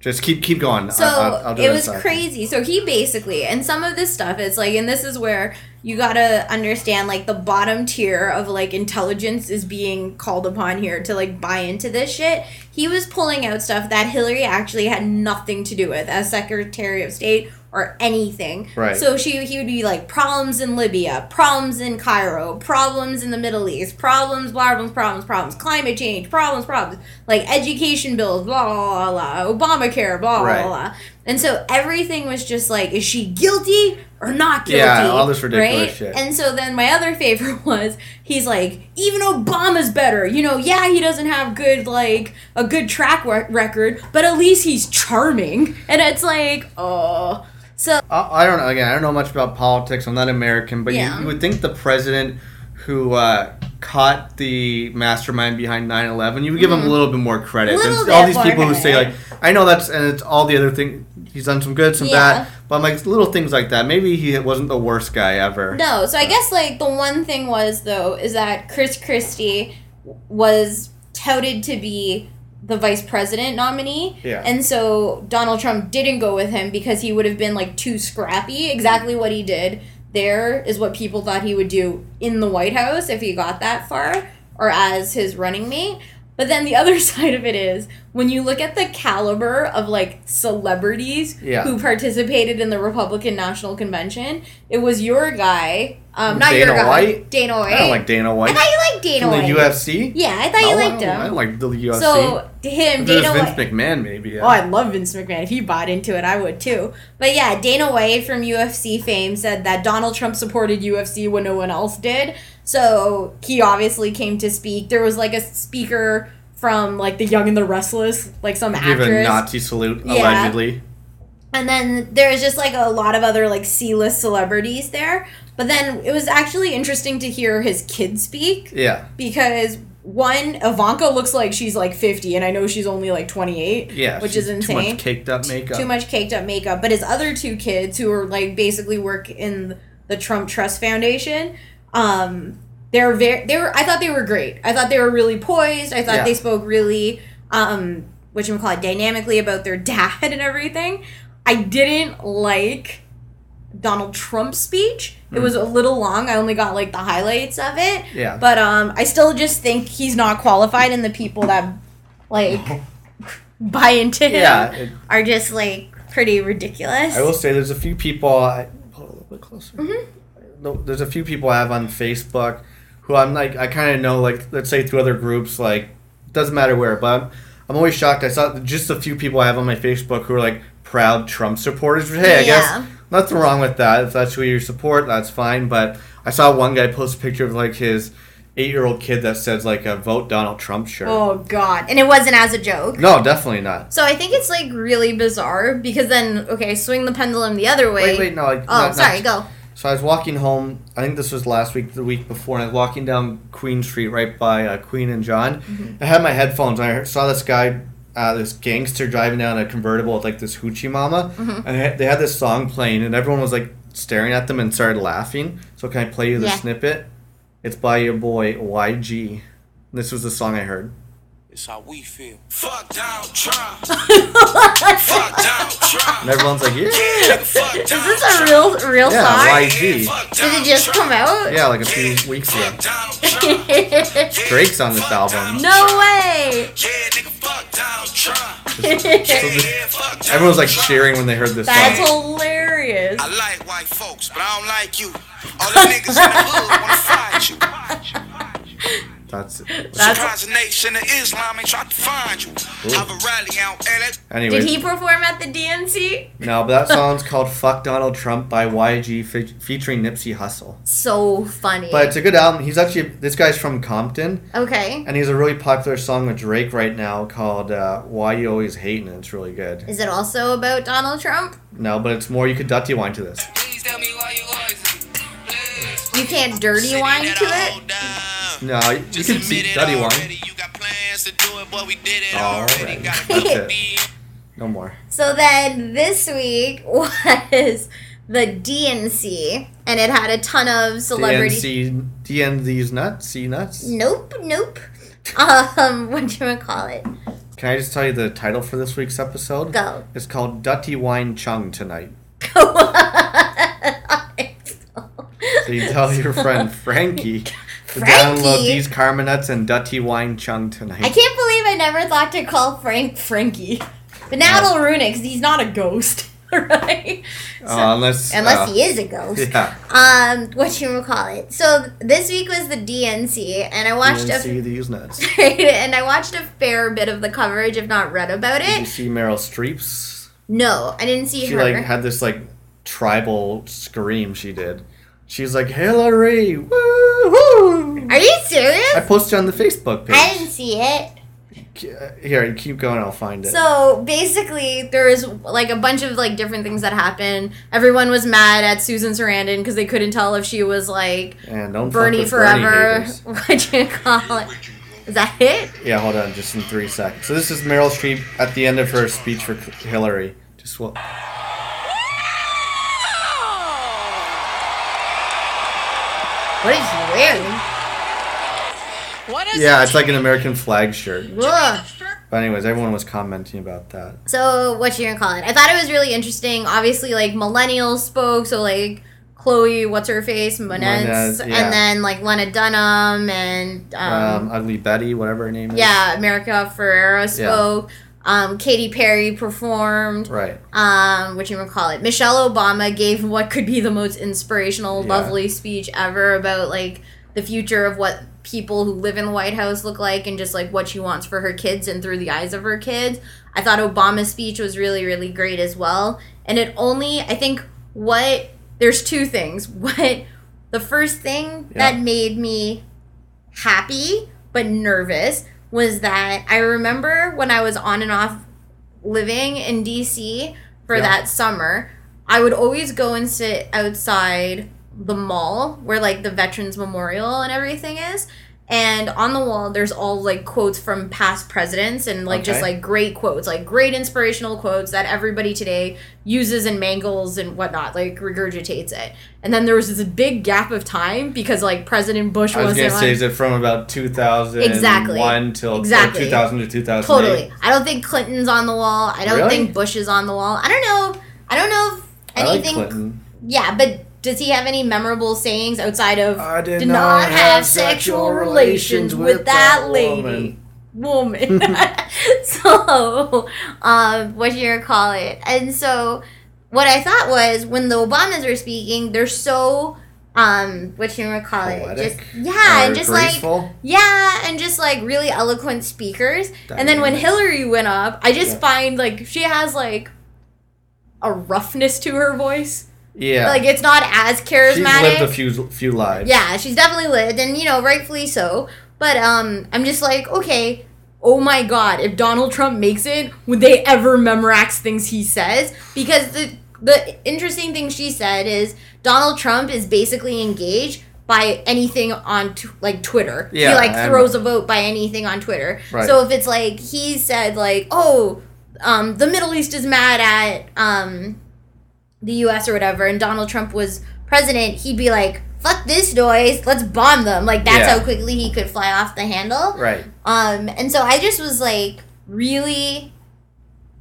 Just keep keep going. So I- I'll, I'll do it was crazy. So he basically, and some of this stuff, it's like, and this is where you gotta understand, like the bottom tier of like intelligence is being called upon here to like buy into this shit. He was pulling out stuff that Hillary actually had nothing to do with as Secretary of State or anything. Right. So she he would be like problems in Libya, problems in Cairo, problems in the Middle East, problems, problems, problems, problems, climate change, problems, problems, like education bills, blah blah blah, blah Obamacare, blah Right. blah blah. And so everything was just like, is she guilty or not guilty? Yeah, all this ridiculous right? shit. And so then my other favorite was he's like, even Obama's better. You know, yeah, he doesn't have good like a good track record, but at least he's charming. And it's like, oh. So I, I don't know. Again, I don't know much about politics. I'm not American, but Yeah. you, you would think the president who uh, caught the mastermind behind 9/11, you would give him a little bit more credit. Mm-hmm. Than all these people who say like. I know that's and it's all the other thing. He's done some good, some Yeah. bad, but I'm like little things like that. Maybe he wasn't the worst guy ever. No, so I guess like the one thing was though is that Chris Christie was touted to be the vice president nominee. Yeah. And so Donald Trump didn't go with him because he would have been like too scrappy. Exactly what he did there is what people thought he would do in the White House if he got that far or as his running mate. But then the other side of it is when you look at the caliber of like celebrities Yeah. who participated in the Republican National Convention, it was your guy, um, not Dana your guy, White? Dana White. I don't like Dana White. I thought you liked Dana From White. the UFC. Yeah, I thought you No, I liked don't- him. I like the UFC. So him, if it was Dana Vince White. McMahon, maybe. Yeah. Oh, I love Vince McMahon. If he bought into it, I would too. But yeah, Dana White from UFC fame said that Donald Trump supported UFC when no one else did. So he obviously came to speak. There was like a speaker from like The Young and the Restless, like some Give a. Nazi salute Yeah. allegedly. And then there's just like a lot of other like C-list celebrities there. But then it was actually interesting to hear his kid speak Yeah. because one Ivanka looks like she's like 50 and I know she's only like 28, Yeah. which is Too much caked up makeup. Too much caked up makeup. But his other two kids who are like basically work in the Trump Trust Foundation, um they're very they were I thought they were great. I thought they were really poised. I thought Yeah. they spoke really um what you call it dynamically about their dad and everything. I didn't like Donald Trump's speech. It was a little long. I only got like the highlights of it. Hmm. Yeah. But um I still just think he's not qualified and the people that like buy into him Yeah. it- are just like pretty ridiculous. I will say there's a few people. I pull a little bit closer. Mm-hmm. There's a few people I have on Facebook who I'm like I kind of know like let's say through other groups like doesn't matter where, but I'm, I'm always shocked. I saw just a few people I have on my Facebook who are like proud Trump supporters. Hey, I Yeah. guess nothing wrong with that. If that's who you support, that's fine. But I saw one guy post a picture of like his eight year old kid that says like a vote Donald Trump shirt. oh god. And it wasn't as a joke. No, definitely not. So I think it's like really bizarre because then okay, swing the pendulum the other way. Wait, wait, no. Like, Oh, not- not- sorry, go. So I was walking home. I think this was last week, the week before, and I was walking down Queen Street, right by uh, Queen and John. Mm-hmm. I had my headphones. And I saw this guy, uh, this gangster, driving down a convertible with like this hoochie mama, Mm-hmm. and they had- this song playing, and everyone was like staring at them and started laughing. So can I play you the Yeah. snippet? It's by your boy YG. This was the song I heard. It's how we feel. Fuck Donald Trump. Fuck Donald Trump. And everyone's like, yeah, Fuck Is this a real real yeah, song? YG. Did it just come out? Yeah, like a few weeks ago. Drake's on this album. no way. Yeah, nigga, fuck Donald Trump. So this- Yeah, fuck Donald everyone's like Trump. cheering when they heard this That's song. hilarious. I like white folks, but I don't like you. All the niggas in the hood wanna fight you. That's That's Surprise nation of Islam ain't tried to find you. Have a rally out LA. anyway. Did he perform at the DNC? No, but that song's called "Fuck Donald Trump" by YG, fe- featuring Nipsey Hussle. So funny. But it's a good album. He's actually this guy's from Compton, okay. and he's a really popular song with Drake right now called uh, "Why You Always Hating." It's really good. Is it also about Donald Trump? No, but it's more. You could dutty wine to this. You can't dutty wine to it? No, you, you can see dutty wine. You got plans to do it, but we did it Already. already. Gotta That's keep No more. So then this week was the DNC, and it had a ton of celebrities. DNC, DNC's nuts. C nuts. Nope, nope. Um, what do you call it? Can I just tell you the title for this week's episode? Go. It's called "Dutty Wine Chung Tonight." So you tell your friend Frankie to Frankie? download these Karma Nuts and Dutty Wine Chung tonight. I can't believe I never thought to call Frank Frankie. But now it'll ruin it because he's not a ghost, right? Uh, unless Unless uh, he is a ghost. Yeah. Um, what you call it? So this week was the DNC, and I watched DNC a these nuts. and I watched a fair bit of the coverage, if not read about it. Did you see Meryl Streep's? No, I didn't see She her. She like had this like tribal scream. She did. She's like Hillary. Woo! Are you serious? I posted on the Facebook page. I didn't see it. uh, here, you keep going. I'll find it. So basically, there was like a bunch of like different things that happened. Everyone was mad at Susan Sarandon because they couldn't tell if she was like and don't Bernie forever. what you call it? Is that it? Yeah, hold on, just in three seconds. So this is Meryl Streep at the end of her speech for Hillary. Just what? What is he wearing? Yeah, it's like an American flag shirt. Ugh. But anyways, everyone was commenting about that. So what you gonna call it? I thought it was really interesting. Obviously, like millennials spoke, so like Chloe, what's her face, Monez, Monez, yeah. and then like Lena Dunham and um, Um, Ugly Betty, whatever her name is. yeah, America Ferrera spoke. Um, Katy Perry performed. Right. um, what you call it? Michelle Obama gave what could be the most inspirational, Yeah. lovely speech ever about like the future of what people who live in the White House look like and just like what she wants for her kids and through the eyes of her kids. I thought Obama's speech was really, really great as well. And it only, I think, what there's two things. What the first thing Yeah. that made me happy but nervous was that I remember when I was on and off living in DC for Yeah. that summer, I would always go and sit outside the mall where like the Veterans Memorial and everything is. And on the wall, there's all like quotes from past presidents and like just like great quotes, like great inspirational quotes that everybody today uses and mangles and whatnot, like regurgitates it. And then there was this big gap of time because like President Bush I was wasn't gonna say, is it from about 2001 Exactly. till Exactly. 2000 to 2008? Totally. I don't think Clinton's on the wall. I don't Really? think Bush is on the wall. I don't know. I don't know if like anything. Clinton. yeah, but does he have any memorable sayings outside of I did "Do not not have sexual relations with that lady? Woman. so, um, what you call it? And so, what I thought was when the Obamas were speaking, they're so um, what you call it? Just yeah, and just like yeah, and just like really eloquent speakers. And then when Hillary went up, I just Yeah. find like she has like a roughness to her voice. Yeah. Like it's not as charismatic. She's lived a few few lives. yeah, she's definitely lived, and you know, rightfully so. But um, I'm just like, okay, oh my god, if Donald Trump makes it, would they ever memorize things he says? Because the the interesting thing she said is Donald Trump is basically engaged by anything on t- like Twitter. Yeah, he like throws a vote by anything on Twitter. Right. So if it's like he said like, oh, um, the Middle East is mad at um the US or whatever and Donald Trump was president, he'd be like, fuck this noise, let's bomb them. Like that's Yeah. how quickly he could fly off the handle. Right. Um and so I just was like really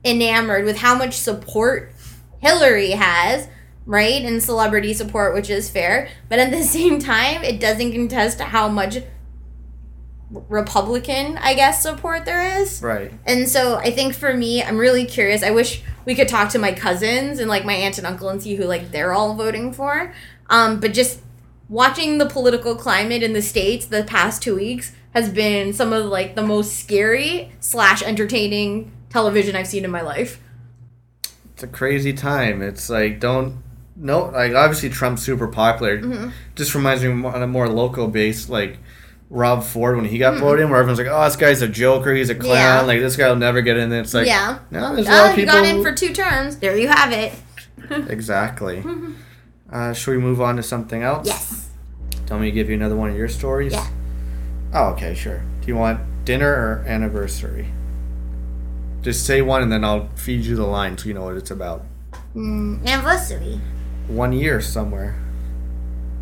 enamored with how much support Hillary has, right? And celebrity support, which is fair. But at the same time, it doesn't contest how much Republican, I guess, support there is. Right. And so I think for me, I'm really curious. I wish we could talk to my cousins and like my aunt and uncle and see who like they're all voting for. Um, but just watching the political climate in the states the past two weeks has been some of like the most scary slash entertaining television I've seen in my life. It's a crazy time. It's like don't no like obviously Trump's super popular. Mm-hmm. Just reminds me on a more local base like Rob Ford when he got voted in, where everyone's like, "Oh, this guy's a joker. He's a clown. Yeah. Like this guy will never get in." It's like, yeah. no, there's a lot oh, of he people. got in for two terms. There you have it. exactly. uh, should we move on to something else? Yes. Tell me to give you another one of your stories. Yeah. Oh, okay, sure. Do you want dinner or anniversary? Just say one, and then I'll feed you the line so you know what it's about. Mm, anniversary. One year somewhere.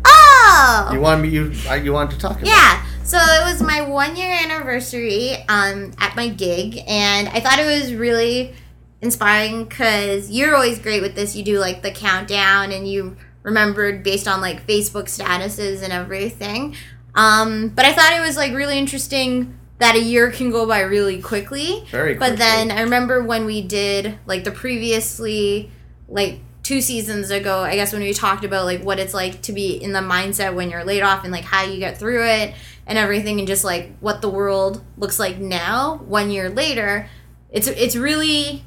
Oh. You want me? You you want to talk about? Yeah. So it was my one year anniversary um, at my gig, and I thought it was really inspiring because you're always great with this. You do like the countdown, and you remembered based on like Facebook statuses and everything. Um, but I thought it was like really interesting that a year can go by really quickly. Very Quickly. But then I remember when we did like the previously like two seasons ago, I guess when we talked about like what it's like to be in the mindset when you're laid off and like how you get through it and everything and just like what the world looks like now one year later. It's it's really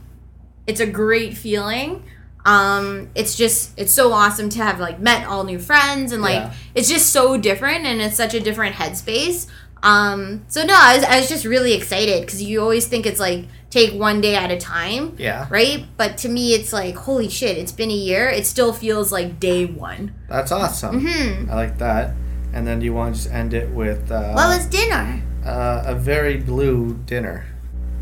it's a great feeling. Um it's just it's so awesome to have like met all new friends and like Yeah. it's just so different and it's such a different headspace. Um, so no, I was, I was just really excited because you always think it's like take one day at a time, Yeah. right? But to me, it's like holy shit! It's been a year. It still feels like day one. That's awesome. Mm-hmm. I like that. And then do you want to just end it with uh, What was dinner? uh, a very blue dinner?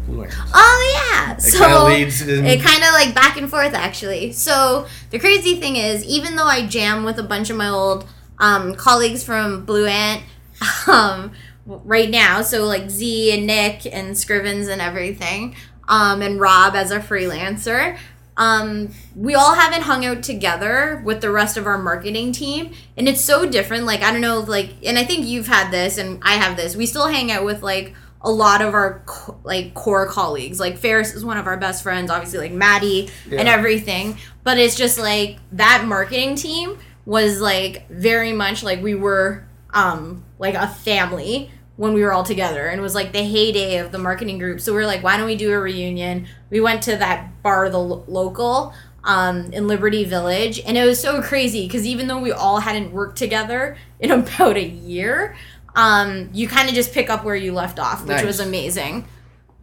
Blue. Oh yeah. It so kind of leads in. it kind of like back and forth actually. So the crazy thing is, even though I jam with a bunch of my old um, colleagues from Blue Ant, um, right now, so like Z and Nick and Scrivens and everything, um, and Rob as a freelancer. Um, we all haven't hung out together with the rest of our marketing team, and it's so different. Like I don't know, like, and I think you've had this, and I have this. We still hang out with like a lot of our co- like core colleagues. Like Ferris is one of our best friends, obviously, like Maddie and everything. But it's just like that marketing team was like very much like we were um like a family when we were all together and it was like the heyday of the marketing group so we are like why don't we do a reunion we went to that bar the Lo- local um, in liberty village and it was so crazy because even though we all hadn't worked together in about a year um, you kind of just pick up where you left off which Nice. was amazing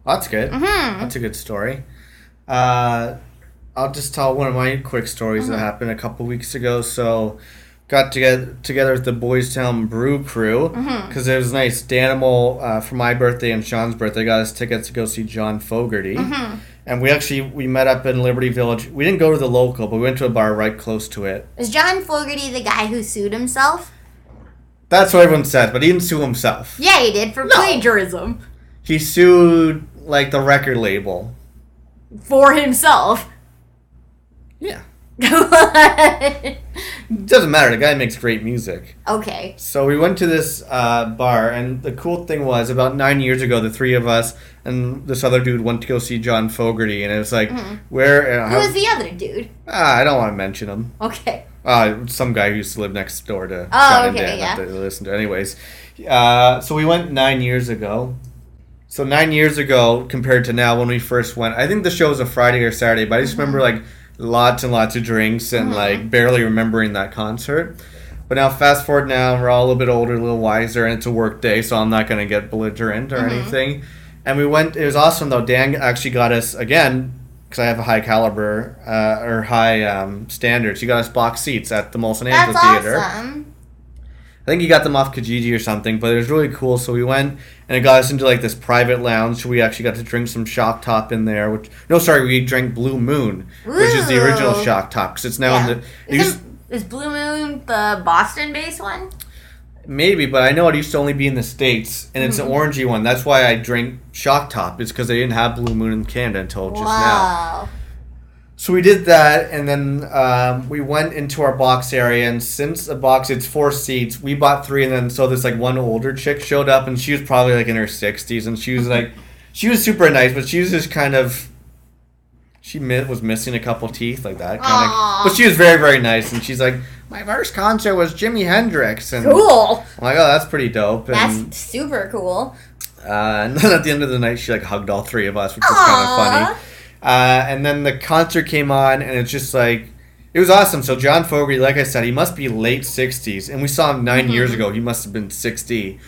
That's good. Mm-hmm. That's a good story. Uh, I'll just tell one of my quick stories Mm-hmm. that happened a couple weeks ago. So, got together together with the Boys Town Brew crew Mm-hmm. because it was nice. Danimal uh, for my birthday and Sean's birthday got us tickets to go see John Fogerty. Mm-hmm. And we actually we met up in Liberty Village. We didn't go to the local, but we went to a bar right close to it. is john fogerty the guy who sued himself That's what everyone says, but he didn't sue himself. yeah he did for plagiarism He sued like the record label. for himself Yeah, doesn't matter. The guy makes great music. okay So we went to this uh, bar, and the cool thing was about nine years ago, the three of us and this other dude went to go see John Fogerty, and it was like, where? Uh, who was the other dude ah, I don't want to mention him. okay Uh, some guy who used to live next door to Oh, okay, yeah. they listen to. Anyways, uh, so we went nine years ago. So nine years ago compared to now when we first went, I think the show was a Friday or Saturday, but I just Mm-hmm. remember like lots and lots of drinks and like barely remembering that concert. But now fast forward now, we're all a little bit older, a little wiser, and it's a work day, so I'm not gonna get belligerent or Mm-hmm. anything. And we went. It was awesome though. Dan actually got us again because I have a high caliber uh, or high um, standards. He got us box seats at the Molson Amphitheater. awesome I think he got them off Kijiji or something, but it was really cool. So we went and it got us into like this private lounge. We actually got to drink some Shock Top in there. Which no, sorry, we drank Blue Moon, which is the original Ooh. Shock Top because it's now yeah. in the. it is, used- is blue moon the boston based one maybe, but I know it used to only be in the states, and it's Mm-hmm. an orangey one. That's why I drink Shock Top. Is because they didn't have Blue Moon in Canada until just now. Wow So we did that, and then um, we went into our box area. And since the box, it's four seats, we bought three. And then so this like one older chick showed up, and she was probably like in her sixties, and she was like, she was super nice, but she was just kind of, she was missing a couple teeth like that kind of. But she was very very nice, and she's like, my first concert was Jimi Hendrix, and cool I'm like, oh, that's pretty dope. And, that's super cool uh, and then at the end of the night, she like hugged all three of us, which was kind of funny. Uh, and then the concert came on, and it's just like it was awesome. So John Fogerty, like I said, he must be late '60s, and we saw him 9 years Mm-hmm. ago. He must have been 60.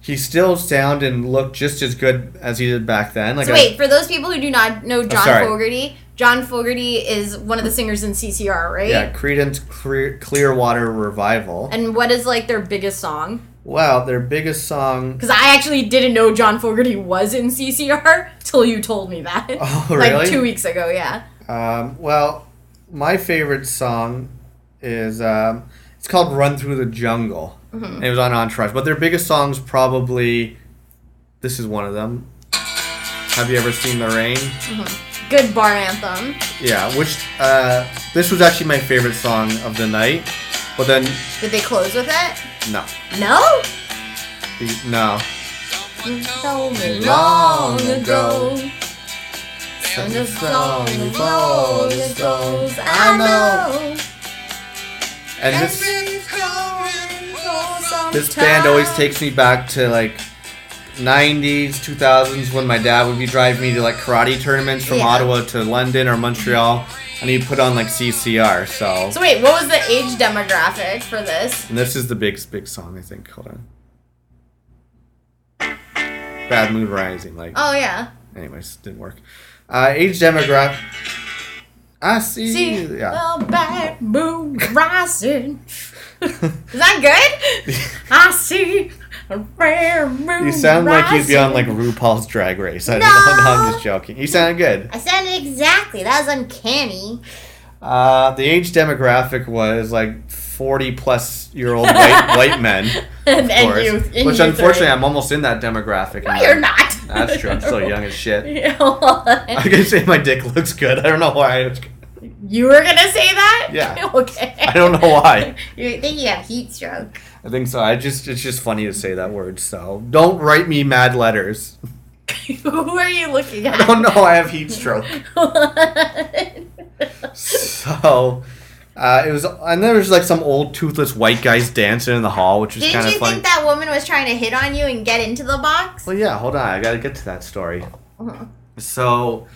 He still sounded and looked just as good as he did back then. Like so I- wait for those people who do not know john sorry. fogerty john fogerty is one of the singers in ccr right yeah, Creedence Clear, Clearwater Revival. and what is like their biggest song Wow, their biggest song. because i actually didn't know john fogerty was in ccr till you told me that Oh, really? like two weeks ago yeah Um, well, my favorite song is um, it's called "Run Through the Jungle." Mm-hmm. And it was on Entourage, but their biggest songs probably this is one of them. Have you ever seen the rain? good bar anthem Yeah, which uh, this was actually my favorite song of the night. But then did they close with it? No, no? The- no. so Long ago, And the song is old as goes, I know. And this this band always takes me back to like 90s 2000s when my dad would be driving me to like karate tournaments from Yeah. ottawa to london or montreal and he'd put on like ccr so So wait, what was the age demographic for this? and this is the big big song i think hold on Bad Moon Rising. Like, Oh yeah. anyways, didn't work. Uh, age demographic. I see. See yeah. the bad moon rising. Is that good? I see a rare moon You sound like you'd be on like. RuPaul's Drag Race. I No. don't know. I'm just joking. You sounded good. I sounded exactly. That was uncanny. Uh, the age demographic was like 40 plus year old white, white men, and, of and course. youth. and which unfortunately? I'm almost in that demographic. No, now. you're not. That's true. I'm still young as shit. I can say my dick looks good. I don't know why. you were gonna say that? Yeah. okay. I don't know why. You think you have heat stroke? I think so. I just it's just funny to say that word. So don't write me mad letters. Who are you looking at? I don't know. I have heat stroke. So. Uh, it was, and there was like some old toothless white guys dancing in the hall, which was kind of you funny. think that woman was trying to hit on you and get into the box? Well, yeah, hold on. I gotta get to that story. Uh-huh. So,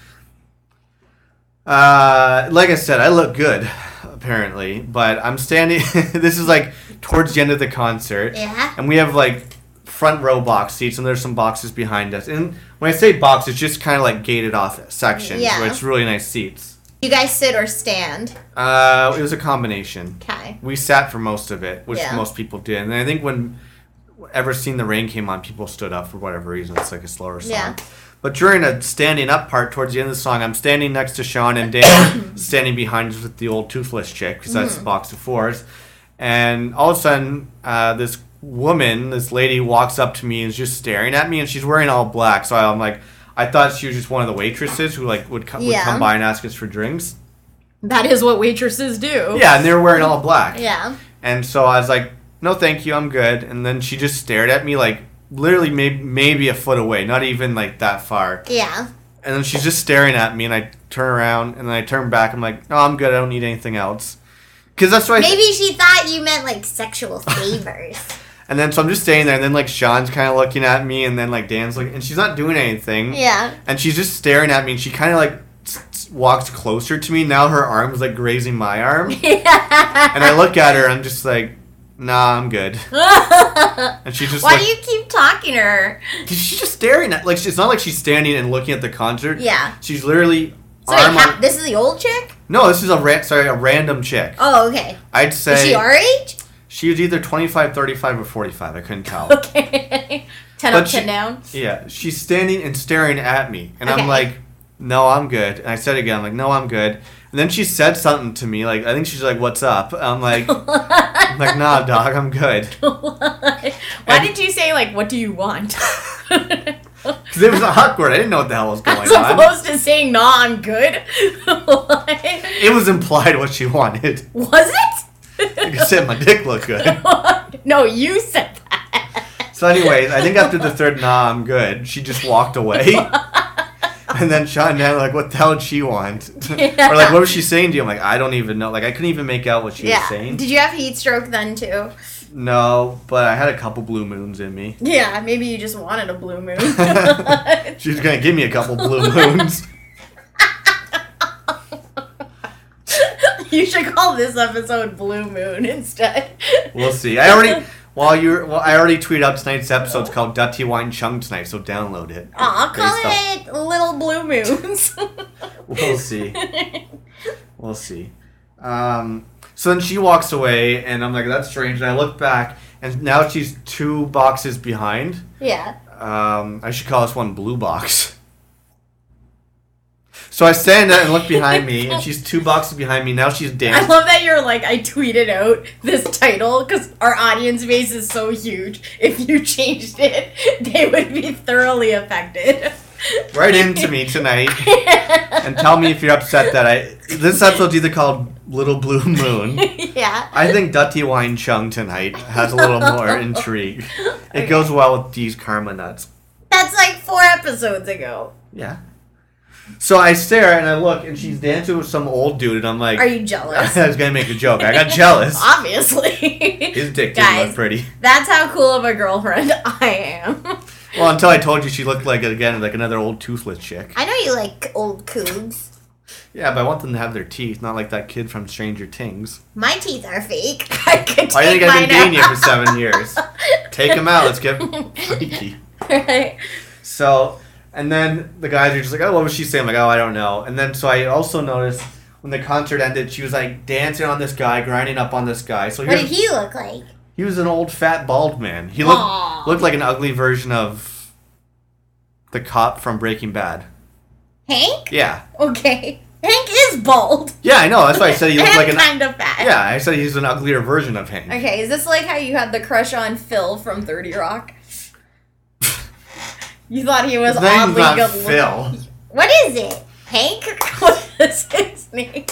uh, like I said, I look good, apparently, but I'm standing. this is like towards the end of the concert, Yeah. and we have like front row box seats, and there's some boxes behind us. And when I say box, it's just kind of like gated off sections Yeah. where it's really nice seats. You guys sit or stand? Uh, it was a combination. Okay. We sat for most of it, which Yeah. most people did. And I think when Ever Seen the Rain came on, people stood up for whatever reason. It's like a slower song. Yeah. But during a standing up part towards the end of the song, I'm standing next to Sean and Dan, standing behind us with the old toothless chick, because that's Mm-hmm. the box of fours. And all of a sudden, uh, this woman, this lady, walks up to me and is just staring at me, and she's wearing all black. So I'm like, I thought she was just one of the waitresses who like would, co- would come by and ask us for drinks. That is what waitresses do. Yeah, and they were wearing all black. Yeah. And so I was like, no, thank you, I'm good. And then she just stared at me like literally maybe, maybe a foot away, not even like that far. Yeah. And then she's just staring at me, and I turn around and then I turn back. I'm like, no, I'm good. I don't need anything else. Because that's why. Maybe she thought you meant like sexual favors. And then so I'm just staying there, and then like Sean's kind of looking at me, and then like Dan's like, and she's not doing anything. yeah. And she's just staring at me, and she kind of like walks closer to me. Now her arm's like grazing my arm, yeah. and I look at her, I'm just like, nah, I'm good. And she's just Why like, do you keep talking to her? She's just staring at like it's not like she's standing and looking at the concert. Yeah. She's literally So wait, ha- on- this is the old chick? No, this is a ra- sorry a random chick. Oh, okay. I'd say Is she our age? she was either 25, 35, or 45. I couldn't tell. Okay. 10 But up, she- 10 down. yeah, she's standing and staring at me, and Okay. I'm like, no, I'm good. And I said again, I'm like, no, I'm good. And then she said something to me, like I think she's like, "What's up?" I'm like, I'm like, nah, dog, I'm good. Why And- did you say like, what do you want? Cause it was awkward. I didn't know what the hell was going As on. opposed to saying, "Nah, I'm good." What? It was implied what she wanted. Was it? I said, my dick looked good. no, you said that. So, anyways, I think after the third nah, I'm good. She just walked away. and then Sean and Dan were like, what the hell did she want? or like, what was she saying to you? I'm like, I don't even know. Like, I couldn't even make out what she was saying. Did you have heat stroke then too? No, but I had a couple blue moons in me. Yeah, maybe you just wanted a blue moon. She's gonna give me a couple blue moons. you should call this episode Blue Moon instead. We'll see. I already. While you're, well, I already tweeted out tonight's episode. It's called Dutty Wine Chung tonight, so download it. Aw, Based call off- it Little Blue Moons. We'll see. We'll see. Um, so then she walks away, and I'm like, that's strange. And I look back, and now she's two boxes behind. yeah. Um, I should call this one Blue Box. So I stand there and look behind me, and she's two boxes behind me. Now she's dancing. I love that you're like, I tweeted out this title because our audience base is so huge. If you changed it, they would be thoroughly affected. right into me tonight and tell me if you're upset that I. This episode's either called Little Blue Moon. yeah. I think Dutty Wine Chung tonight has a little more intrigue. It goes well with these karma nuts. That's like four episodes ago. Yeah. So I stare and I look, and she's dancing with some old dude, and I'm like, Are you jealous? I was gonna make a joke. I got jealous. Obviously. His dick didn't Guys. look pretty. That's how cool of a girlfriend I am. Well, until I told you she looked like again like another old toothless chick. I know you like old cougs. Yeah, but I want them to have their teeth, not like that kid from Stranger Things. My teeth are fake. I could Why do you take think I've been dating you for seven years? Take them out. Let's get freaky. Right. So, and then the guys are just like, oh, what was she saying? I'm like, oh, I don't know. And then so I also noticed when the concert ended, she was like dancing on this guy, grinding up on this guy. So What did he look like? He was an old fat bald man. He looked Aw. looked like an ugly version of the cop from Breaking Bad. Hank? Yeah, Okay. Hank is bald. yeah, I know. That's why I said he looked like an. kind of fat. Yeah, I said he's an uglier version of Hank. Okay, is this like how you had the crush on Phil from 30 Rock? you thought he was oddly good Phil. What is it? Hank? what is his name?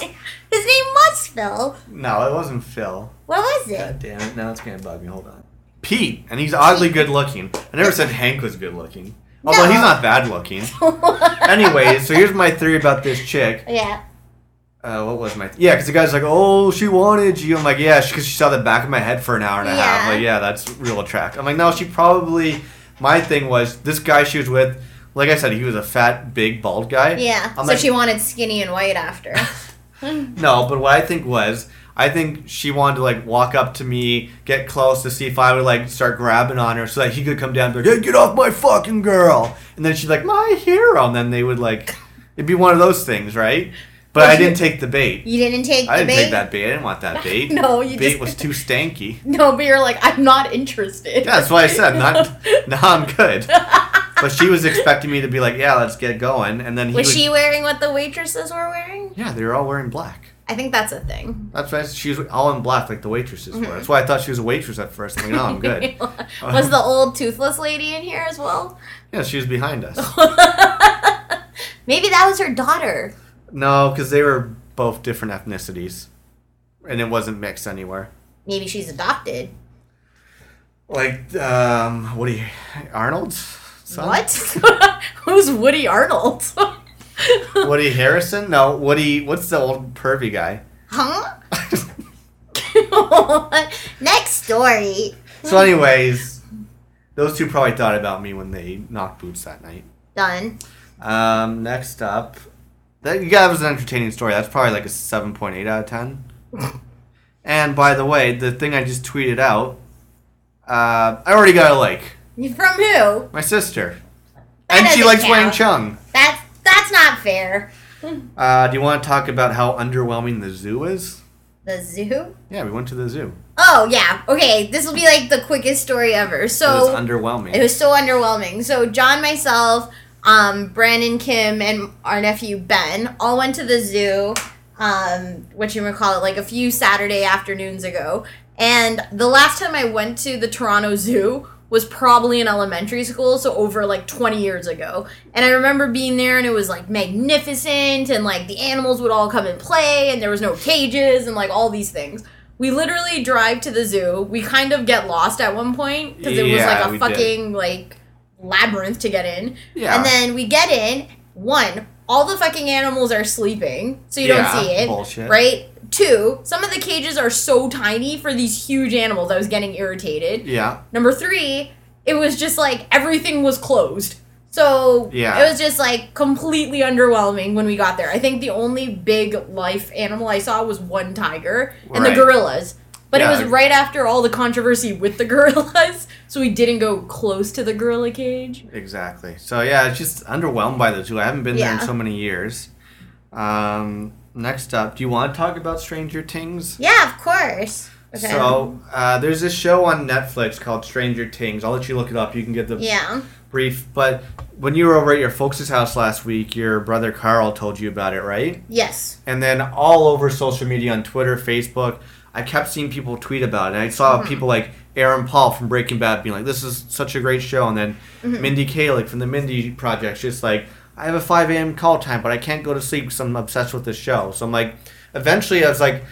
His name was Phil. No, it wasn't Phil. What was it? God damn it! Now it's gonna bug me. Hold on. Pete, and he's oddly good looking. I never said Hank was good looking. Although No. he's not bad looking. Anyways, so here's my theory about this chick. Yeah. Uh, what was my yeah? Because the guy's like, "Oh, she wanted you." I'm like, "Yeah," because she saw the back of my head for an hour and a half. Yeah. Like, yeah, that's real attractive. I'm like, no, she probably. My thing was this guy she was with. Like I said, he was a fat, big, bald guy. Yeah. I'm so like- she wanted skinny and white after. No, but what I think was, I think she wanted to like walk up to me, get close to see if I would like start grabbing on her, so that he could come down and be like, "Hey, get off my fucking girl!" And then she's like, "My hero," and then they would like, it'd be one of those things, right? But I didn't take the bait. You didn't take the I didn't bait? take that bait. I didn't want that bait. No, you bait just- was too stanky. No, but you're like, I'm not interested. Yeah, that's what I said. Not, no, I'm good. But she was expecting me to be like, "Yeah, let's get going," and then he Was would- she wearing what the waitresses were wearing? Yeah, they were all wearing black. I think that's a thing. That's why she was all in black, like the waitresses were. That's why I thought she was a waitress at first. I'm like, no, I'm good. was the old toothless lady in here as well? Yeah, she was behind us. Maybe that was her daughter. No, because they were both different ethnicities, and it wasn't mixed anywhere. Maybe she's adopted. Like, um, Woody Arnold's son? What? Who's Woody Arnold? Woody Harrison? No, Woody. What's the old pervy guy? huh? Next story. so, anyways, those two probably thought about me when they knocked boots that night. Done. Um, next up, that yeah, that was an entertaining story. That's probably like a seven point eight out of ten. and by the way, the thing I just tweeted out, uh, I already got a like. From who? My sister, That and she likes Wang. Chung. That's that's not fair. Uh, do you want to talk about how underwhelming the zoo is? The zoo? Yeah, we went to the zoo. Oh yeah. Okay, this will be like the quickest story ever. it was So underwhelming. It was so underwhelming. So John, myself, um, Brandon, Kim, and our nephew Ben all went to the zoo. Um, what you would call it, like a few Saturday afternoons ago. And the last time I went to the Toronto Zoo was probably in elementary school, so over like 20 years ago. And I remember being there and it was like magnificent and like the animals would all come and play and there was no cages and like all these things. We literally drive to the zoo. We kind of get lost at one point because it was like a did. fucking like labyrinth to get in. Yeah. And then we get in. One, all the fucking animals are sleeping, so you Yeah, don't see it. bullshit. Right? Two, some of the cages are so tiny for these huge animals. I was getting irritated. yeah. Number three, it was just like everything was closed. So Yeah. it was just like completely underwhelming when we got there. I think the only big life animal I saw was one tiger and the gorillas. But Yeah. it was right after all the controversy with the gorillas, so we didn't go close to the gorilla cage. Exactly. So yeah, it's just underwhelmed by the zoo. I haven't been there in so many years. Um, next up, do you want to talk about Stranger Things? Yeah, of course. Okay. So uh, there's this show on Netflix called Stranger Things. I'll let you look it up. You can get the yeah. brief. But when you were over at your folks' house last week, your brother Carl told you about it, right? Yes. And then all over social media on Twitter, Facebook, I kept seeing people tweet about it. And I saw people like Aaron Paul from Breaking Bad being like, "This is such a great show," and then Mindy Kaling from the Mindy Project just like, "I have a 5 a.m. call time, but I can't go to sleep because I'm obsessed with this show." So I'm like, eventually, I was like,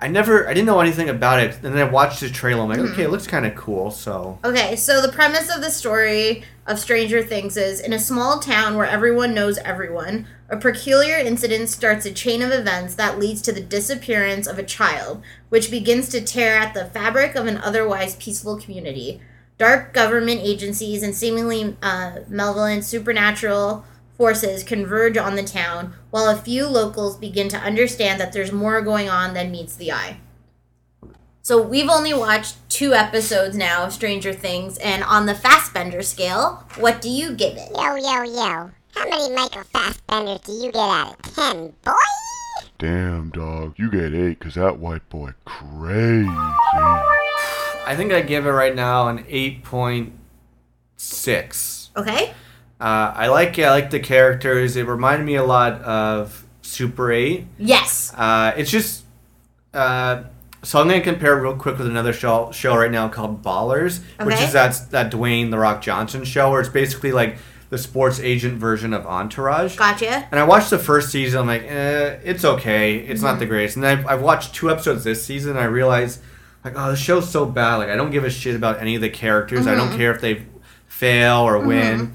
I never, I didn't know anything about it, and then I watched the trailer. I'm like, okay, it looks kind of cool. So Okay, so the premise of the story of Stranger Things is in a small town where everyone knows everyone, a peculiar incident starts a chain of events that leads to the disappearance of a child, which begins to tear at the fabric of an otherwise peaceful community. Dark government agencies and seemingly uh, malevolent supernatural forces converge on the town, while a few locals begin to understand that there's more going on than meets the eye. So we've only watched two episodes now of Stranger Things, and on the Fassbender scale, what do you give it? Yo, yo, yo. How many Michael Fassbenders do you get out of 10, boy? Damn, dog, you get eight, cause that white boy crazy. I think I give it right now an eight point six. Okay. Uh, I like it. I like the characters. It reminded me a lot of Super Eight. Yes. Uh, it's just. Uh, so I'm gonna compare real quick with another show show right now called Ballers, which is that that Dwayne the Rock Johnson show, where it's basically like the sports agent version of Entourage. Gotcha. And I watched the first season. I'm like, eh, it's okay. It's not the Mm-hmm. greatest. And I've, I've watched two episodes this season. And I realized, like, oh, the show's so bad. Like, I don't give a shit about any of the characters. I Mm-hmm. don't care if they fail or win.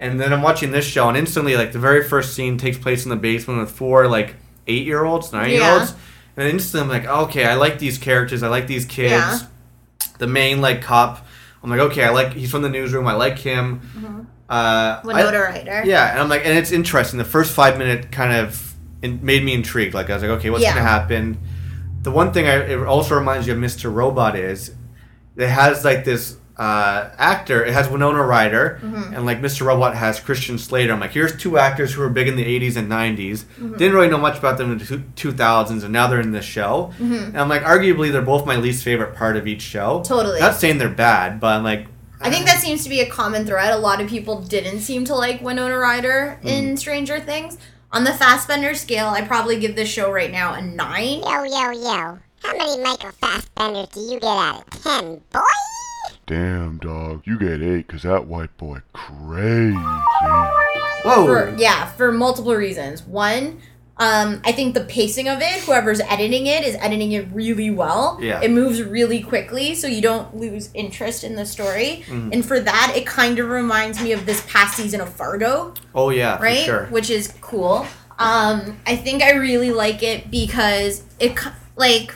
And then I'm watching this show, and instantly, like, the very first scene takes place in the basement with four, like, eight year olds, nine year olds. And instantly, I'm like, okay, I like these characters. I like these kids. Yeah. The main, like, cop. I'm like, okay, I like. He's from the newsroom. I like him. Mm-hmm. Uh, I- Winona Ryder. yeah, and I'm like, and it's interesting. The first five minute kind of in, made me intrigued. Like I was like, okay, what's Yeah. gonna happen? The one thing I, it also reminds you of Mr. Robot is it has like this uh, actor. It has Winona Ryder, Mm-hmm. and like Mr. Robot has Christian Slater. I'm like, here's two actors who were big in the 80s and 90s. Mm-hmm. Didn't really know much about them in the 2000s, and now they're in this show. Mm-hmm. And I'm like, arguably, they're both my least favorite part of each show. Totally. Not saying they're bad, but I'm like, I think that seems to be a common thread. A lot of people didn't seem to like Winona Ryder Mm. in Stranger Things. On the Fassbender scale, I probably give this show right now a nine. Yo, yo, yo. How many Michael Fassbenders do you get out of 10, boy? Damn, dog, you get eight, cause that white boy crazy. whoa. For yeah, for multiple reasons. One, um, I think the pacing of it, whoever's editing it, is editing it really well. Yeah. It moves really quickly, so you don't lose interest in the story. Mm-hmm. And for that, it kind of reminds me of this past season of Fargo. oh yeah, right? for sure. Which is cool. Um, I think I really like it because it like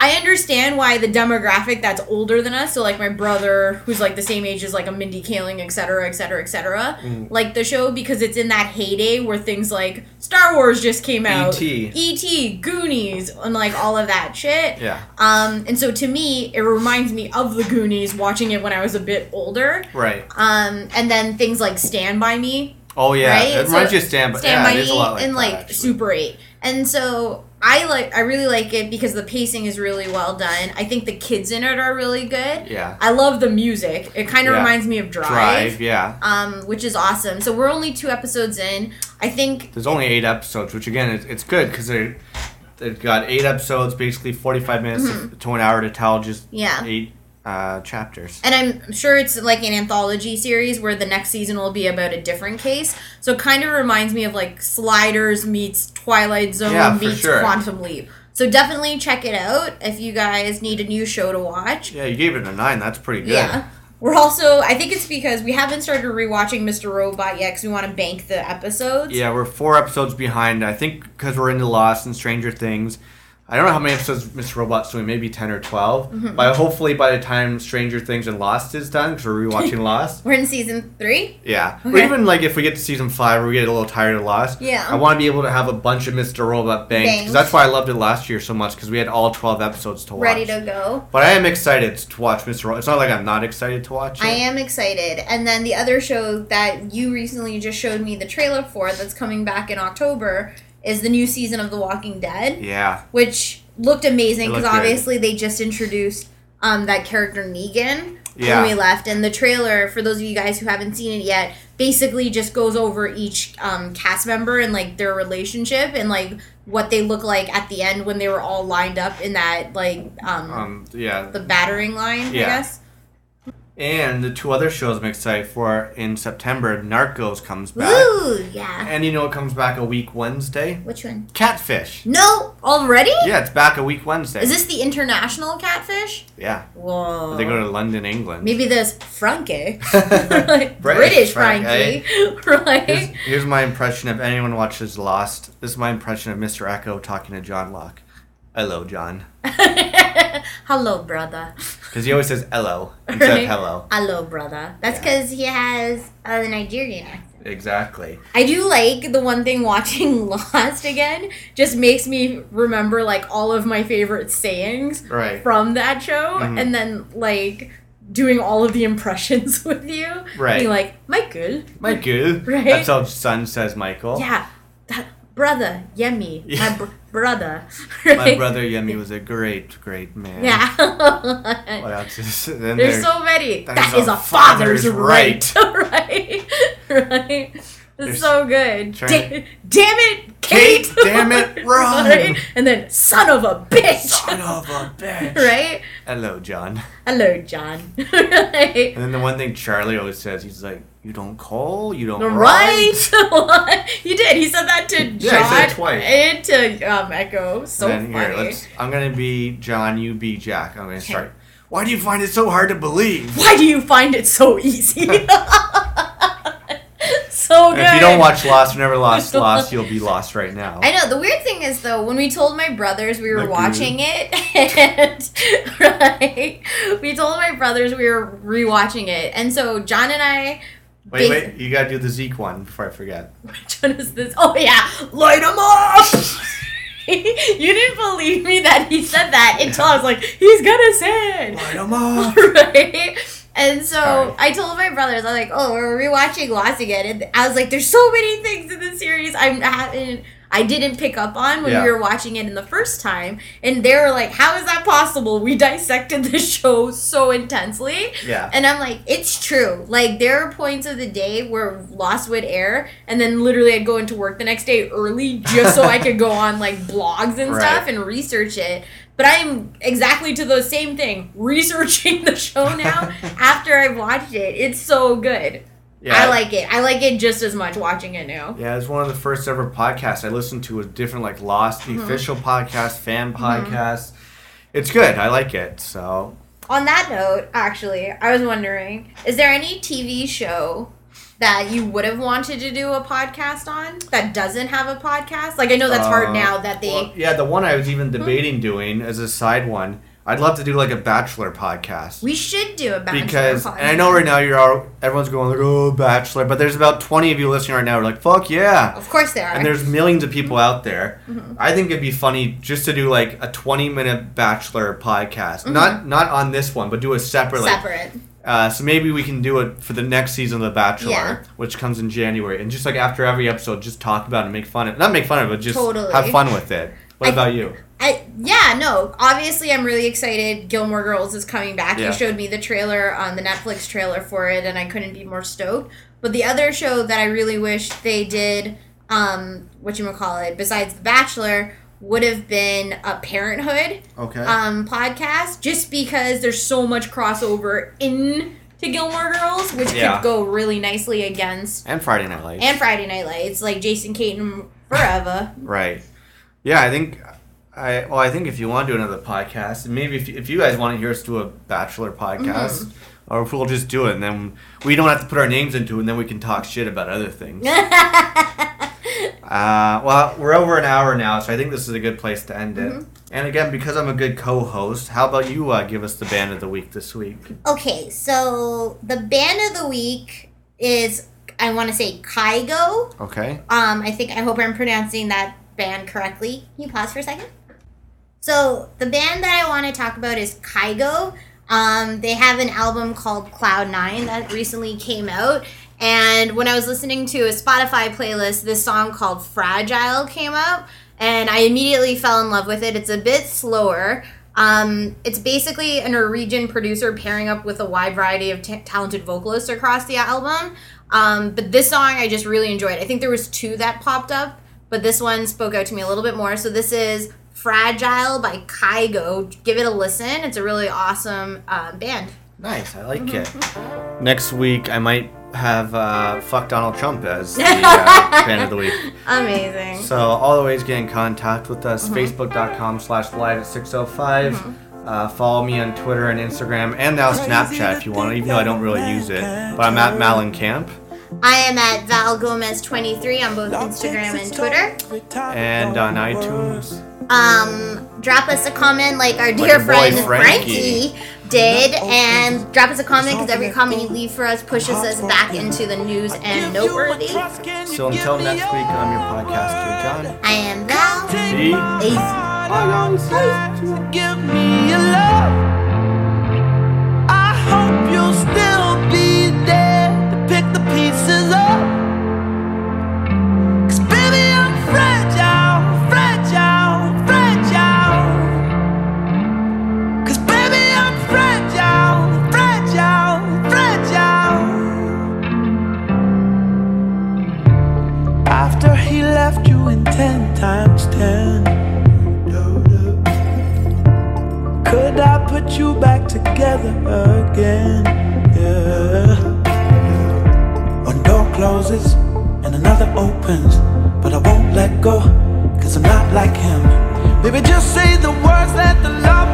I understand why the demographic that's older than us, so like my brother, who's like the same age as like a Mindy Kaling, et cetera, et cetera, et cetera, Mm. like the show because it's in that heyday where things like Star Wars just came out, E.T.. E.T., Goonies, and like all of that shit. Yeah. Um, and so to me, it reminds me of the Goonies watching it when I was a bit older. Right. Um, and then things like Stand By Me, Oh yeah, right? it reminds So, you of Stand By. Stand yeah, by it is a Me like and that, like. Super Eight, and so I like I really like it because the pacing is really well done. I think the kids in it are really good. Yeah. I love the music. It kind of Yeah. reminds me of Drive, Drive, yeah. um, which is awesome. So we're only two episodes in. I think There's only eight episodes, which again, it's, it's good because they they've got eight episodes, basically 45 minutes to an hour to tell just Mm-hmm. Yeah. eight uh, chapters. And I'm sure it's like an anthology series where the next season will be about a different case. So it kind of reminds me of like Sliders meets Twilight Zone Yeah, meets sure. Quantum Leap. So definitely check it out if you guys need a new show to watch. Yeah, you gave it a nine. That's pretty good. Yeah. We're also, I think it's because we haven't started rewatching Mr. Robot yet because we want to bank the episodes. Yeah, we're four episodes behind. I think because we're into Lost and Stranger Things. I don't know how many episodes Mr. Robot's doing, maybe 10 or 12. Mm-hmm. But hopefully by the time Stranger Things and Lost is done, because we're rewatching Lost. We're in season three. Yeah. Or even like if we get to season five or we get a little tired of Lost. Yeah. I want to be able to have a bunch of Mr. Robot. Banked. Because that's why I loved it last year so much, because we had all 12 episodes to watch. Ready to go. But I am excited to watch Mr. Robot. It's not like I'm not excited to watch it. I am excited. And then the other show that you recently just showed me the trailer for that's coming back in October is the new season of The Walking Dead, Yeah. which looked amazing because good. obviously they just introduced um, that character Negan Yeah. when we left. And the trailer, for those of you guys who haven't seen it yet, basically just goes over each um, cast member and like their relationship and like what they look like at the end when they were all lined up in that like um, Um, yeah. the battering line, Yeah. I guess. And the two other shows I'm excited for in September, Narcos comes back. Ooh, yeah. And you know it comes back a week Wednesday? Which one? Catfish. No, already? Yeah, it's back a week Wednesday. Is this the international catfish? Yeah. Whoa. They go to London, England. Maybe there's Frankie. like British Frankie. Eh? Here's, right? here's my impression if anyone watches Lost. This is my impression of Mr. Eko talking to John Locke. Hello, John. Hello, brother. Because he always says hello instead Right? of hello. Hello, brother. That's Yeah. because he has uh, the Nigerian accent. exactly. I do like the one thing watching Lost again just makes me remember like all of my favorite sayings Right. from that show Mhm. and then like doing all of the impressions with you. Right. Being like, Michael. Michael. Right? That's how son says Michael. Yeah. That brother, Yemi. Yeah. My br- brother. My brother Yemi was a great, great man. Yeah. What else is then There's there- so many. that That is is a father's father's right. right. right. It's so good. Da- damn it, Kate. Kate, damn it, run. right? And then son of a bitch. Son of a bitch. right? Hello, John. Hello, John. right. And then the one thing Charlie always says, he's like, "You don't call, you don't Right. write." he did. He said that to John Yeah, he said it twice. and to um, Eko. So And then funny. here. I'm gonna be John. You be Jack. I'm gonna start. Why do you find it so hard to believe? Why do you find it so easy? so good. And if you don't watch Lost, or never lost Lost, you'll be lost right now. I know. The weird thing is, though, when we told my brothers we were you. watching it, and right, we told my brothers we were rewatching it, and so John and I. Wait, wait. You gotta do the Zeke one before I forget. Which one is this? Oh yeah, light him up. you didn't believe me that he said that until I was like, he's gonna say it. Light 'em up. right? And so Sorry. I told my brothers, I was like, "Oh, we're rewatching Lost again," and I was like, "There's so many things in the series I haven't, I didn't pick up on when Yeah. we were watching it in the first time." And they were like, "How is that possible? We dissected the show so intensely." Yeah. And I'm like, it's true. Like there are points of the day where Lost would air, and then literally I'd go into work the next day early just so I could go on like blogs and Right. stuff and research it. But I'm exactly to the same thing, researching the show now after I've watched it. It's so good. Yeah. I like it. I like it just as much watching it now. Yeah, it's one of the first ever podcasts I listened to. Was different, like Lost, the Mhm. official podcast, fan Mm-hmm. podcast. It's good. I like it. So On that note, actually, I was wondering, is there any TV show that you would have wanted to do a podcast on that doesn't have a podcast? Like I know that's hard Uh, now that they well, yeah, the one I was even debating doing as a side one. I'd love to do like a Bachelor podcast. we should do a bachelor because podcast. and I know right now you're all everyone's going like oh Bachelor, but there's about twenty of you listening right now. who are like fuck yeah, Of course there are. and there's millions of people out there. Mhm. I think it'd be funny just to do like a twenty minute Bachelor podcast, Mhm. not not on this one, but do a separate. like, separate. uh, so maybe we can do it for the next season of The Bachelor, Yeah. which comes in January, and just like after every episode, just talk about it and make fun of it. Not make fun of it, but just Totally. have fun with it. What I- about you? I yeah no obviously I'm really excited. Gilmore Girls is coming back. Yeah. You showed me the trailer on the Netflix trailer for it, and I couldn't be more stoked. But the other show that I really wish they did, um, what you call it, besides The Bachelor, would have been a Parenthood. Okay. um, podcast just because there's so much crossover in to Gilmore Girls, which Yeah. could go really nicely against and Friday Night Lights. and Friday Night Lights, like Jason Katims forever. Right. Yeah, I think. I well, I think if you want to do another podcast, maybe if, if you guys want to hear us do a Bachelor podcast, Mhm. or if we'll just do it, and then we don't have to put our names into it, and then we can talk shit about other things. Uh, well, we're over an hour now, so I think this is a good place to end it. Mhm. And again, because I'm a good co-host, how about you uh, give us the band of the week this week? okay, so the band of the week is I want to say Kygo. Okay. Um, I think I hope I'm pronouncing that band correctly. Can you pause for a second? So the band that I want to talk about is Kygo. Um, they have an album called Cloud Nine that recently came out, and when I was listening to a Spotify playlist, this song called Fragile came up, and I immediately fell in love with it. It's a bit slower. Um, it's basically a Norwegian producer pairing up with a wide variety of ta talented vocalists across the album. Um, but this song I just really enjoyed. I think there was two that popped up, but this one spoke out to me a little bit more. So this is Fragile by Kygo. Give it a listen. It's a really awesome uh, band. Nice, I like it. Next week, I might have uh, "Fuck Donald Trump" as the uh, band of the week. Amazing. So all the ways get in contact with us: Mhm. facebook.com slash live at 605. Mm-hmm. Uh, follow me on Twitter and Instagram, and now Snapchat if you want. Even though I don't really use it, but I'm at Malin Camp. I am at Val Gomez 23 on both Instagram and Twitter. and on iTunes. Um, drop us a comment like our dear your boy friend Frankie. Frankie. did and drop us a comment because every comment you leave for us pushes us back into the news and noteworthy. So until next week, I'm your podcaster, John. I am Val. See? Easy. Give me your love. I hope you'll still together again? Yeah. One door closes and another opens, but I won't let go, cause I'm not like him. Baby, just say the words, that the love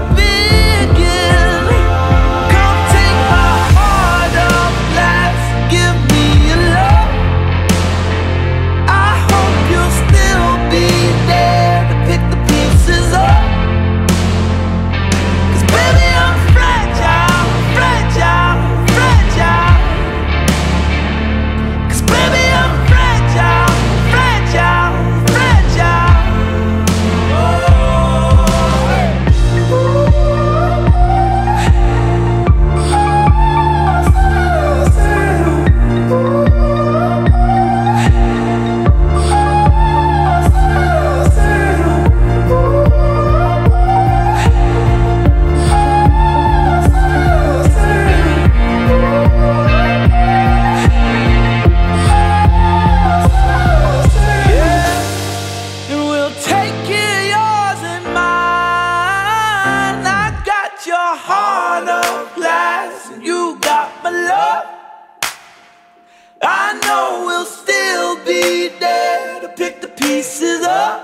I know we'll still be there to pick the pieces up.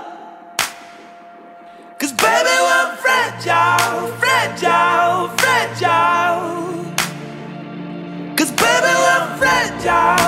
Cause baby, we're fragile, fragile, fragile. Cause baby, we're fragile,